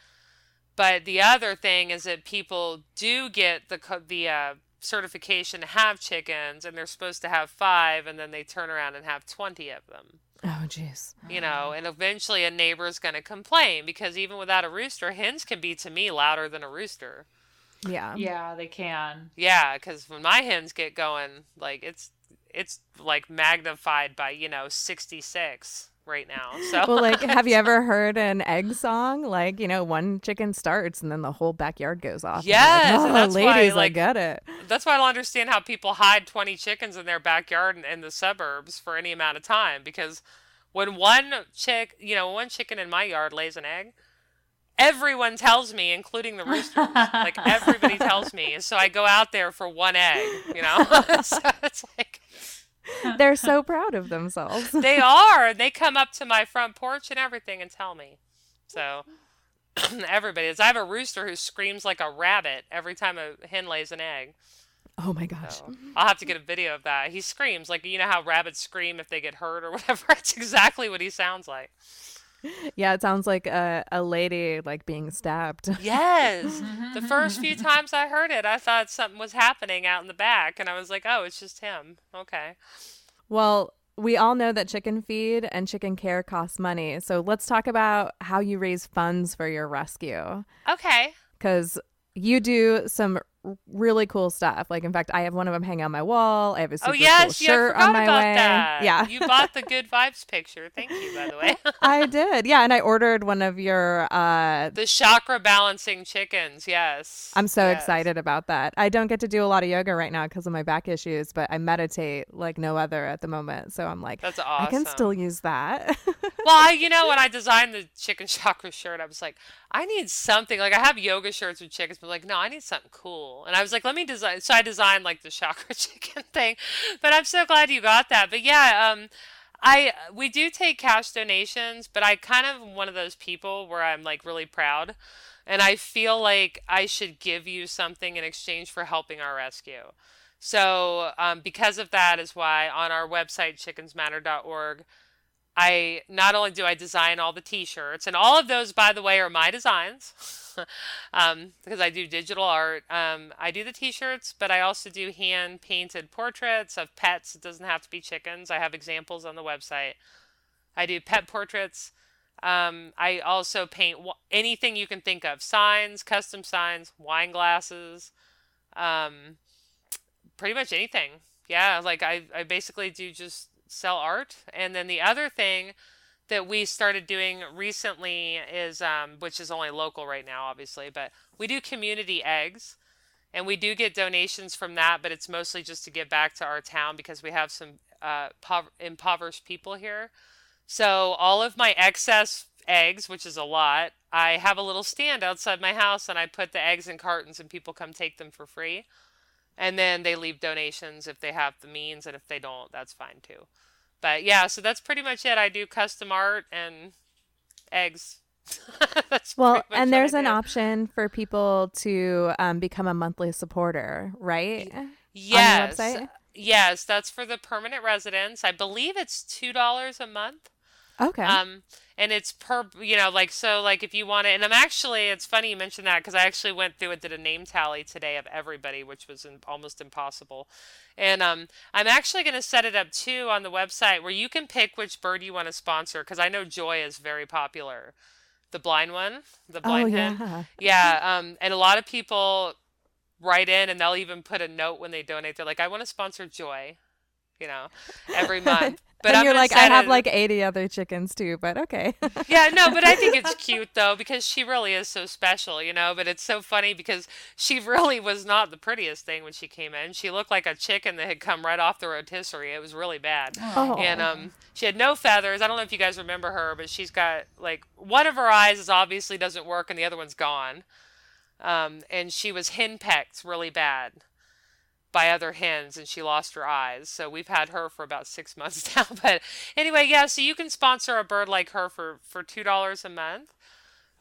But the other thing is that people do get the the uh, certification to have chickens, and they're supposed to have five, and then they turn around and have twenty of them oh jeez. you know, and eventually a neighbor's going to complain because even without a rooster, hens can be to me louder than a rooster. Yeah. Yeah, they can. Yeah, because when my hens get going, like it's it's like magnified by you know sixty six right now. So Well, like, have you ever heard an egg song? Like, you know, one chicken starts and then the whole backyard goes off. Yes, like, oh, that's why, ladies, I like- get it. that's why I don't understand how people hide twenty chickens in their backyard in, in the suburbs for any amount of time because when one chick, you know, one chicken in my yard lays an egg. Everyone tells me, including the roosters. like everybody tells me. So I go out there for one egg, you know? so it's like They're so proud of themselves. they are. They come up to my front porch and everything and tell me. So everybody is. I have a rooster who screams like a rabbit every time a hen lays an egg. Oh my gosh. So I'll have to get a video of that. He screams like you know how rabbits scream if they get hurt or whatever. It's exactly what he sounds like. Yeah, it sounds like a, a lady like being stabbed. Yes. Mm-hmm, the first few mm-hmm. times I heard it, I thought something was happening out in the back, and I was like, "Oh, it's just him." Okay. Well, we all know that chicken feed and chicken care costs money. So let's talk about how you raise funds for your rescue. Okay. Because you do some r- really cool stuff. Like, in fact, I have one of them hanging on my wall. I have a super oh yes, cool shirt forgot on my about way. that. Yeah. You bought the good vibes picture. Thank you, by the way. I did. Yeah. And I ordered one of your uh, the chakra balancing chickens. Yes. I'm so Yes. excited about that. I don't get to do a lot of yoga right now because of my back issues, but I meditate like no other at the moment. So I'm like, That's awesome. I can still use that. Well, I, you know, when I designed the chicken chakra shirt, I was like, I need something. Like, I have yoga shirts with chickens, but like, no, I need something cool. And I was like, let me design. So I designed like the chakra chicken thing. But I'm so glad you got that. But yeah, um, I we do take cash donations, but I kind of one of those people where I'm like really proud, and I feel like I should give you something in exchange for helping our rescue. So um, because of that is why on our website chickensmatter.org I not only do I design all the T-shirts, and all of those, by the way, are my designs, um, because I do digital art. Um, I do the T-shirts, but I also do hand-painted portraits of pets. It doesn't have to be chickens. I have examples on the website. I do pet portraits. Um, I also paint w- anything you can think of: signs, custom signs, wine glasses, um, pretty much anything. Yeah, like I, I basically do just sell art. And then the other thing that we started doing recently is, um, which is only local right now, obviously, but we do community eggs. And we do get donations from that, but it's mostly just to give back to our town because we have some uh, pov- impoverished people here. So all of my excess eggs, which is a lot, I have a little stand outside my house and I put the eggs in cartons and people come take them for free. And then they leave donations if they have the means, and if they don't, that's fine too. But yeah, so that's pretty much it. I do custom art and eggs. that's well, much and there's an option for people to um, become a monthly supporter, right? Yes. website? Yes, that's for the permanent residents. I believe it's two dollars a month. Okay. Um, and it's per, you know, like, so, like, if you want it, and I'm actually, it's funny you mentioned that because I actually went through and did a name tally today of everybody, which was in, almost impossible. And um, I'm actually going to set it up too on the website where you can pick which bird you want to sponsor because I know Joy is very popular. The blind one, the blind oh, yeah. Yeah. Um, and a lot of people write in and they'll even put a note when they donate. They're like, I want to sponsor Joy, you know, every month. But you're like, I have it- like 80 other chickens too, but okay. yeah, no, but I think it's cute though because she really is so special, you know. But it's so funny because she really was not the prettiest thing when she came in. She looked like a chicken that had come right off the rotisserie. It was really bad. Oh. And um, she had no feathers. I don't know if you guys remember her, but she's got like one of her eyes is obviously doesn't work and the other one's gone. Um, and she was henpecked really bad by other hens and she lost her eyes. So we've had her for about six months now. But anyway, yeah, so you can sponsor a bird like her for, for two dollars a month.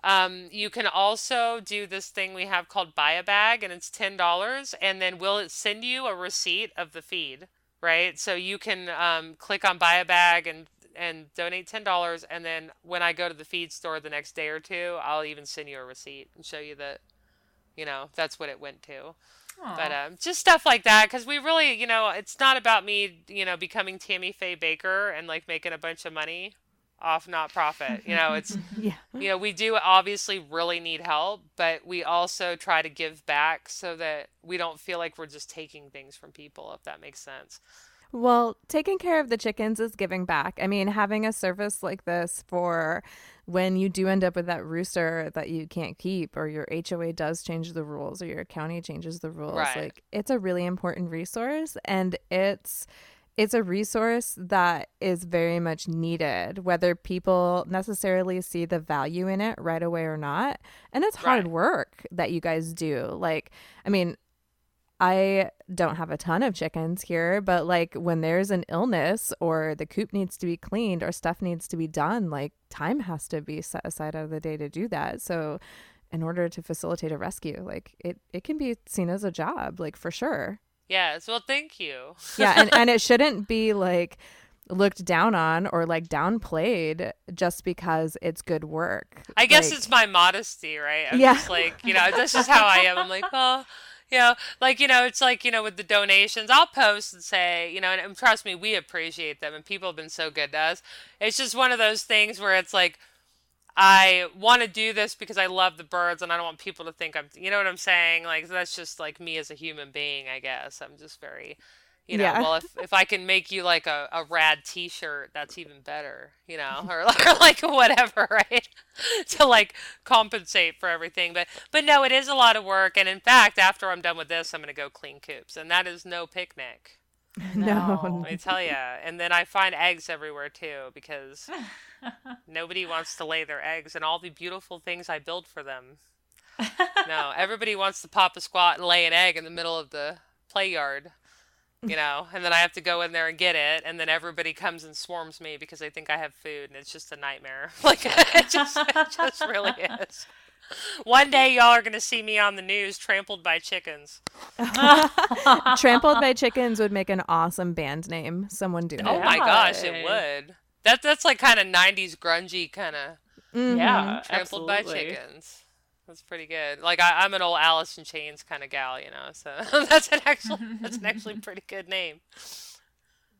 Um, you can also do this thing we have called buy a bag and it's ten dollars and then we'll send you a receipt of the feed, right? So you can um, click on buy a bag and and donate ten dollars and then when I go to the feed store the next day or two, I'll even send you a receipt and show you that you know that's what it went to but um, just stuff like that because we really you know it's not about me you know becoming tammy faye bakker and like making a bunch of money off not profit you know it's yeah. you know we do obviously really need help but we also try to give back so that we don't feel like we're just taking things from people if that makes sense Well, taking care of the chickens is giving back. I mean, having a service like this for when you do end up with that rooster that you can't keep, or your HOA does change the rules, or your county changes the rules, Right. like it's a really important resource, and it's it's a resource that is very much needed, whether people necessarily see the value in it right away or not. And it's hard Right. work that you guys do. Like, I mean, I don't have a ton of chickens here, but like when there's an illness or the coop needs to be cleaned or stuff needs to be done, like time has to be set aside out of the day to do that. So in order to facilitate a rescue, like it, it can be seen as a job, like for sure. yes well thank you Yeah, and, and it shouldn't be like looked down on or like downplayed just because it's good work. I guess Like, it's my modesty, right? I'm Yeah. just like, you know, that's just how I am. I'm like, well, you know, like, you know, it's like, you know, with the donations, I'll post and say, you know, and, and trust me, we appreciate them and people have been so good to us. It's just one of those things where it's like, I want to do this because I love the birds and I don't want people to think I'm, you know what I'm saying? Like, that's just like me as a human being, I guess. I'm just very, you know, Yeah. well, if, if I can make you like a, a rad t shirt, that's even better, you know, or, or like whatever, right? to like compensate for everything. But, but no, it is a lot of work. And in fact, after I'm done with this, I'm going to go clean coops. And that is no picnic. no. Let me tell you. And then I find eggs everywhere too because nobody wants to lay their eggs and all the beautiful things I build for them. No, everybody wants to pop a squat and lay an egg in the middle of the play yard, you know, and then I have to go in there and get it, and then everybody comes and swarms me because they think I have food, and it's just a nightmare. Like it just, it just really is. One day, y'all are gonna see me on the news trampled by chickens. Trampled by Chickens would make an awesome band name. Someone do it. Oh my gosh, it would. That that's like kind of '90s grungy kind of Mhm. Yeah, trampled by chickens. That's pretty good. Like I, I'm an old Alice in Chains kind of gal, you know. So that's an actual that's an actually pretty good name.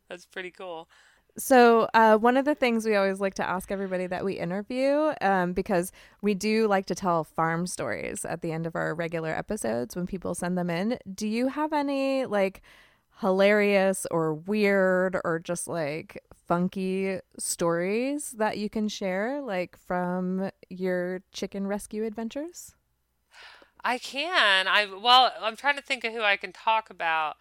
That's pretty cool. So, uh, one of the things we always like to ask everybody that we interview, um, because we do like to tell farm stories at the end of our regular episodes when people send them in. Do you have any like hilarious or weird or just like funky stories that you can share, like from your chicken rescue adventures? I can. I well, I'm trying to think of who I can talk about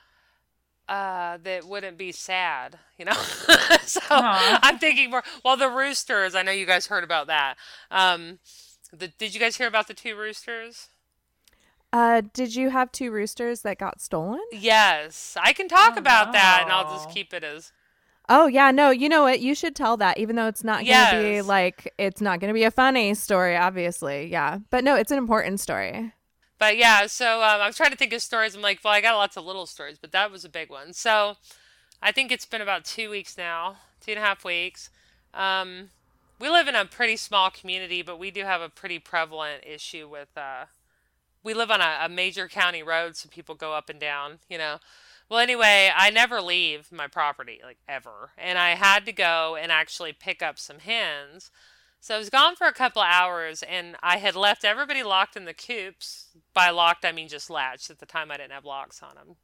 uh that wouldn't be sad, you know. so Aw. I'm thinking more well the roosters, I know you guys heard about that. Um the, did you guys hear about the two roosters? Uh, did you have two roosters that got stolen? Yes, I can talk Oh, about that and I'll just keep it as Oh yeah, no, you know what? You should tell that, even though it's not gonna be like it's not gonna be a funny story, obviously. Yeah, but no, it's an important story. But yeah, so um, I was trying to think of stories. I'm like, well, I got lots of little stories, but that was a big one. So I think it's been about two weeks now, two and a half weeks. Um, we live in a pretty small community, but we do have a pretty prevalent issue with. Uh, we live on a, a major county road, so people go up and down. You know. Well, anyway, I never leave my property like ever, and I had to go and actually pick up some hens. So I was gone for a couple of hours, and I had left everybody locked in the coops. By locked, I mean just latched. At the time, I didn't have locks on them.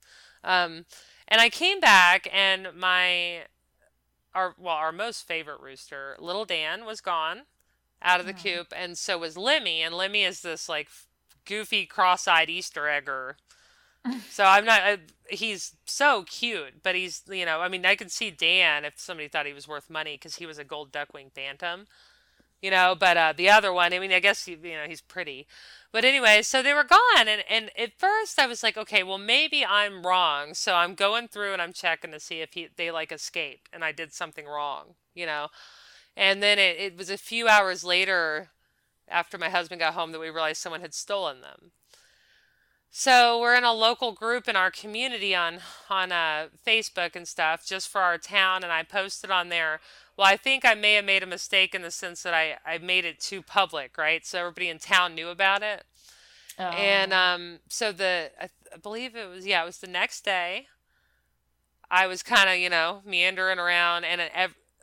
Um, and I came back, and my our well, our most favorite rooster, little Dan, was gone out of the coop, and so was Lemmy. And Lemmy is this like goofy, cross-eyed Easter egger. so I'm not. He's so cute, but he's you know. I mean, I could see Dan if somebody thought he was worth money because he was a gold duckwing phantom, you know but uh, the other one i mean i guess you know he's pretty but anyway so they were gone and, and at first i was like okay well maybe i'm wrong so i'm going through and i'm checking to see if he, they like escaped and i did something wrong you know and then it, it was a few hours later after my husband got home that we realized someone had stolen them so we're in a local group in our community on on uh, facebook and stuff just for our town and i posted on there well, I think I may have made a mistake in the sense that I, I made it too public, right? So everybody in town knew about it. Oh. And um, so the, I, I believe it was, yeah, it was the next day. I was kind of, you know, meandering around and it,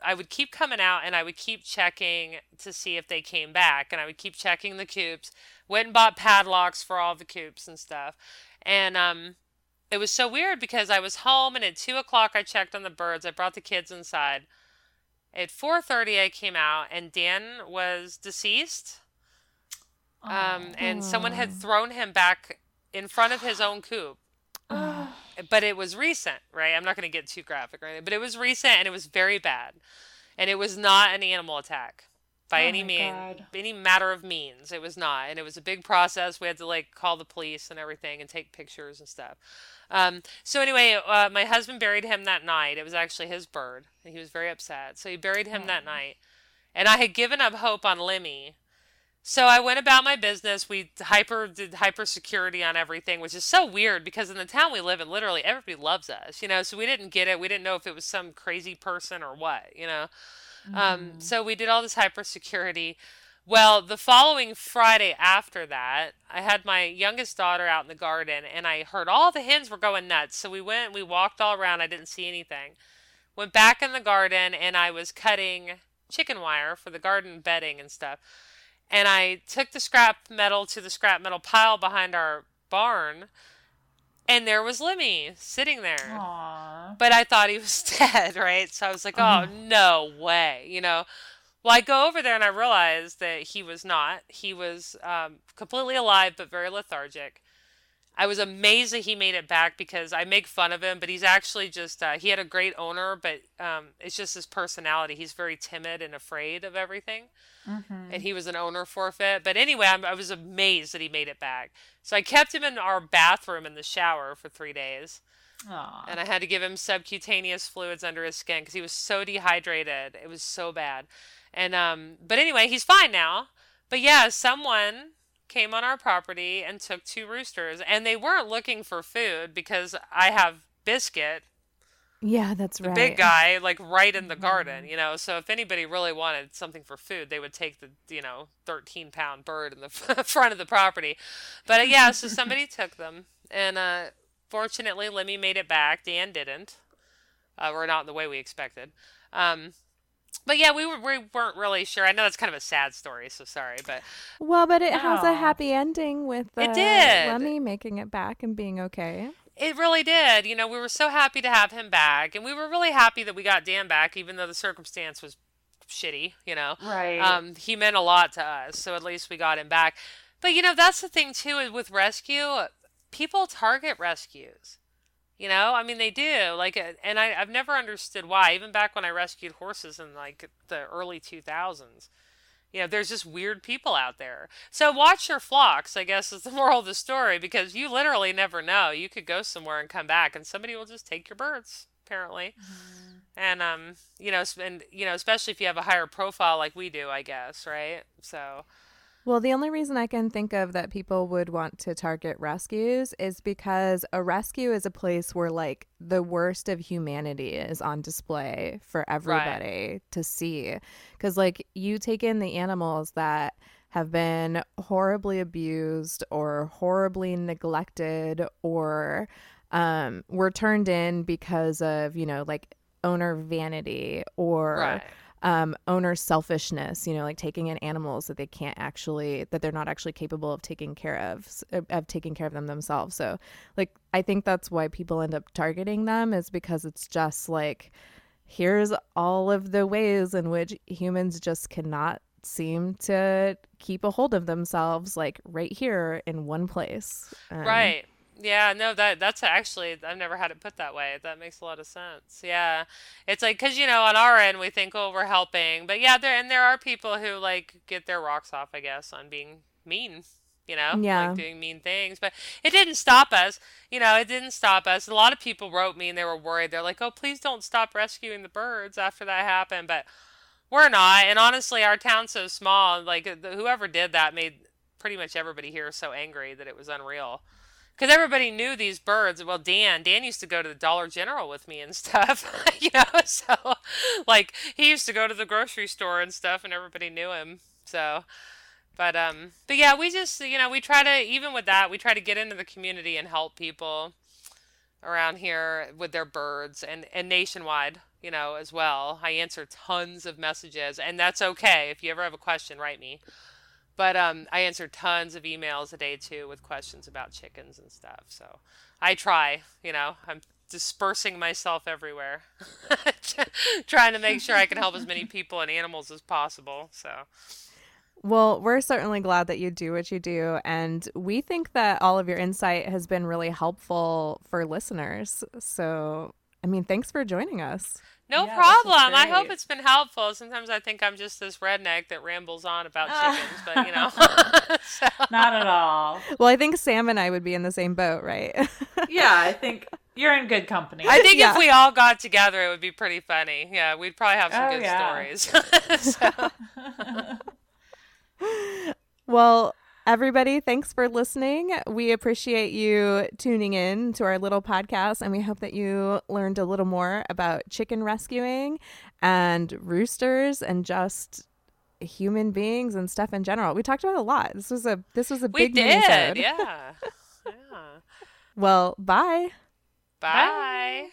I would keep coming out and I would keep checking to see if they came back. And I would keep checking the coops. Went and bought padlocks for all the coops and stuff. And um, it was so weird because I was home and at two o'clock I checked on the birds. I brought the kids inside. At 4:30, I came out, and Dan was deceased. Um, and someone had thrown him back in front of his own coop. but it was recent, right? I'm not going to get too graphic right but it was recent and it was very bad, and it was not an animal attack by oh any means, any matter of means. It was not, and it was a big process. We had to like call the police and everything and take pictures and stuff. Um, so anyway, uh, my husband buried him that night. It was actually his bird, and he was very upset. So he buried him that night, and I had given up hope on Lemmy. So I went about my business. We hyper did hyper security on everything, which is so weird because in the town we live in, literally everybody loves us, you know. So we didn't get it. We didn't know if it was some crazy person or what, you know. Um, mm-hmm. Um, so we did all this hyper security. Well, the following Friday after that, I had my youngest daughter out in the garden and I heard all the hens were going nuts. So we went, we walked all around. I didn't see anything. Went back in the garden and I was cutting chicken wire for the garden bedding and stuff. And I took the scrap metal to the scrap metal pile behind our barn. And there was Lemmy sitting there. Aww. But I thought he was dead, right? So I was like, oh, no way, you know? Well, I go over there and I realize that he was not. He was um, completely alive but very lethargic. I was amazed that he made it back because I make fun of him, but he's actually just, uh, he had a great owner, but um, it's just his personality. He's very timid and afraid of everything. Mm-hmm. And he was an owner forfeit. But anyway, I'm, I was amazed that he made it back. So I kept him in our bathroom in the shower for three days. Aww. And I had to give him subcutaneous fluids under his skin because he was so dehydrated. It was so bad. And um, but anyway, he's fine now. But yeah, someone came on our property and took two roosters, and they weren't looking for food because I have biscuit. Yeah, that's the right. Big guy, like right in the garden, mm-hmm. you know. So if anybody really wanted something for food, they would take the, you know, thirteen pound bird in the front of the property. But uh, yeah, so somebody took them, and uh, fortunately, Lemmy made it back. Dan didn't. Uh, or not in the way we expected. Um, but yeah, we, were, we weren't really sure. I know that's kind of a sad story, so sorry, but well, but it has a happy ending with uh, it did Lemmy making it back and being okay. It really did. You know, we were so happy to have him back, and we were really happy that we got Dan back, even though the circumstance was shitty. You know, right? Um, he meant a lot to us, so at least we got him back. But you know, that's the thing too with rescue. People target rescues. You know, I mean, they do. Like, uh, and I, I've never understood why. Even back when I rescued horses in like the early 2000s, you know, there's just weird people out there. So watch your flocks, I guess, is the moral of the story, because you literally never know. You could go somewhere and come back, and somebody will just take your birds, apparently. Mm-hmm. And um, you know, and you know, especially if you have a higher profile like we do, I guess, right? So. Well, the only reason I can think of that people would want to target rescues is because a rescue is a place where like the worst of humanity is on display for everybody right. to see. Cuz like you take in the animals that have been horribly abused or horribly neglected or um, were turned in because of, you know, like owner vanity or right um, owner selfishness, you know, like taking in animals that they can't actually, that they're not actually capable of taking care of, of taking care of them themselves. So, like, I think that's why people end up targeting them is because it's just like, here's all of the ways in which humans just cannot seem to keep a hold of themselves, like right here in one place. Um, right. Yeah, no, that that's actually I've never had it put that way. That makes a lot of sense. Yeah, it's like because you know on our end we think oh we're helping, but yeah, there and there are people who like get their rocks off, I guess, on being mean. You know, yeah, like doing mean things, but it didn't stop us. You know, it didn't stop us. A lot of people wrote me and they were worried. They're like, "Oh, please don't stop rescuing the birds after that happened." But we're not. And honestly, our town's so small. Like whoever did that made pretty much everybody here so angry that it was unreal because everybody knew these birds. Well, Dan, Dan used to go to the Dollar General with me and stuff, you know. So, like, he used to go to the grocery store and stuff, and everybody knew him. So, but um, but yeah, we just you know we try to even with that we try to get into the community and help people around here with their birds and and nationwide you know as well. I answer tons of messages, and that's okay. If you ever have a question, write me. But um, I answer tons of emails a day too with questions about chickens and stuff. So I try, you know, I'm dispersing myself everywhere, trying to make sure I can help as many people and animals as possible. So. Well, we're certainly glad that you do what you do. And we think that all of your insight has been really helpful for listeners. So, I mean, thanks for joining us. No yeah, problem. I hope it's been helpful. Sometimes I think I'm just this redneck that rambles on about chickens, but you know. so. Not at all. Well, I think Sam and I would be in the same boat, right? yeah, I think you're in good company. I think yeah. if we all got together, it would be pretty funny. Yeah, we'd probably have some oh, good yeah. stories. well, Everybody, thanks for listening. We appreciate you tuning in to our little podcast, and we hope that you learned a little more about chicken rescuing and roosters and just human beings and stuff in general. We talked about a lot. This was a this was a we big did, yeah. yeah. Well, bye. Bye. bye.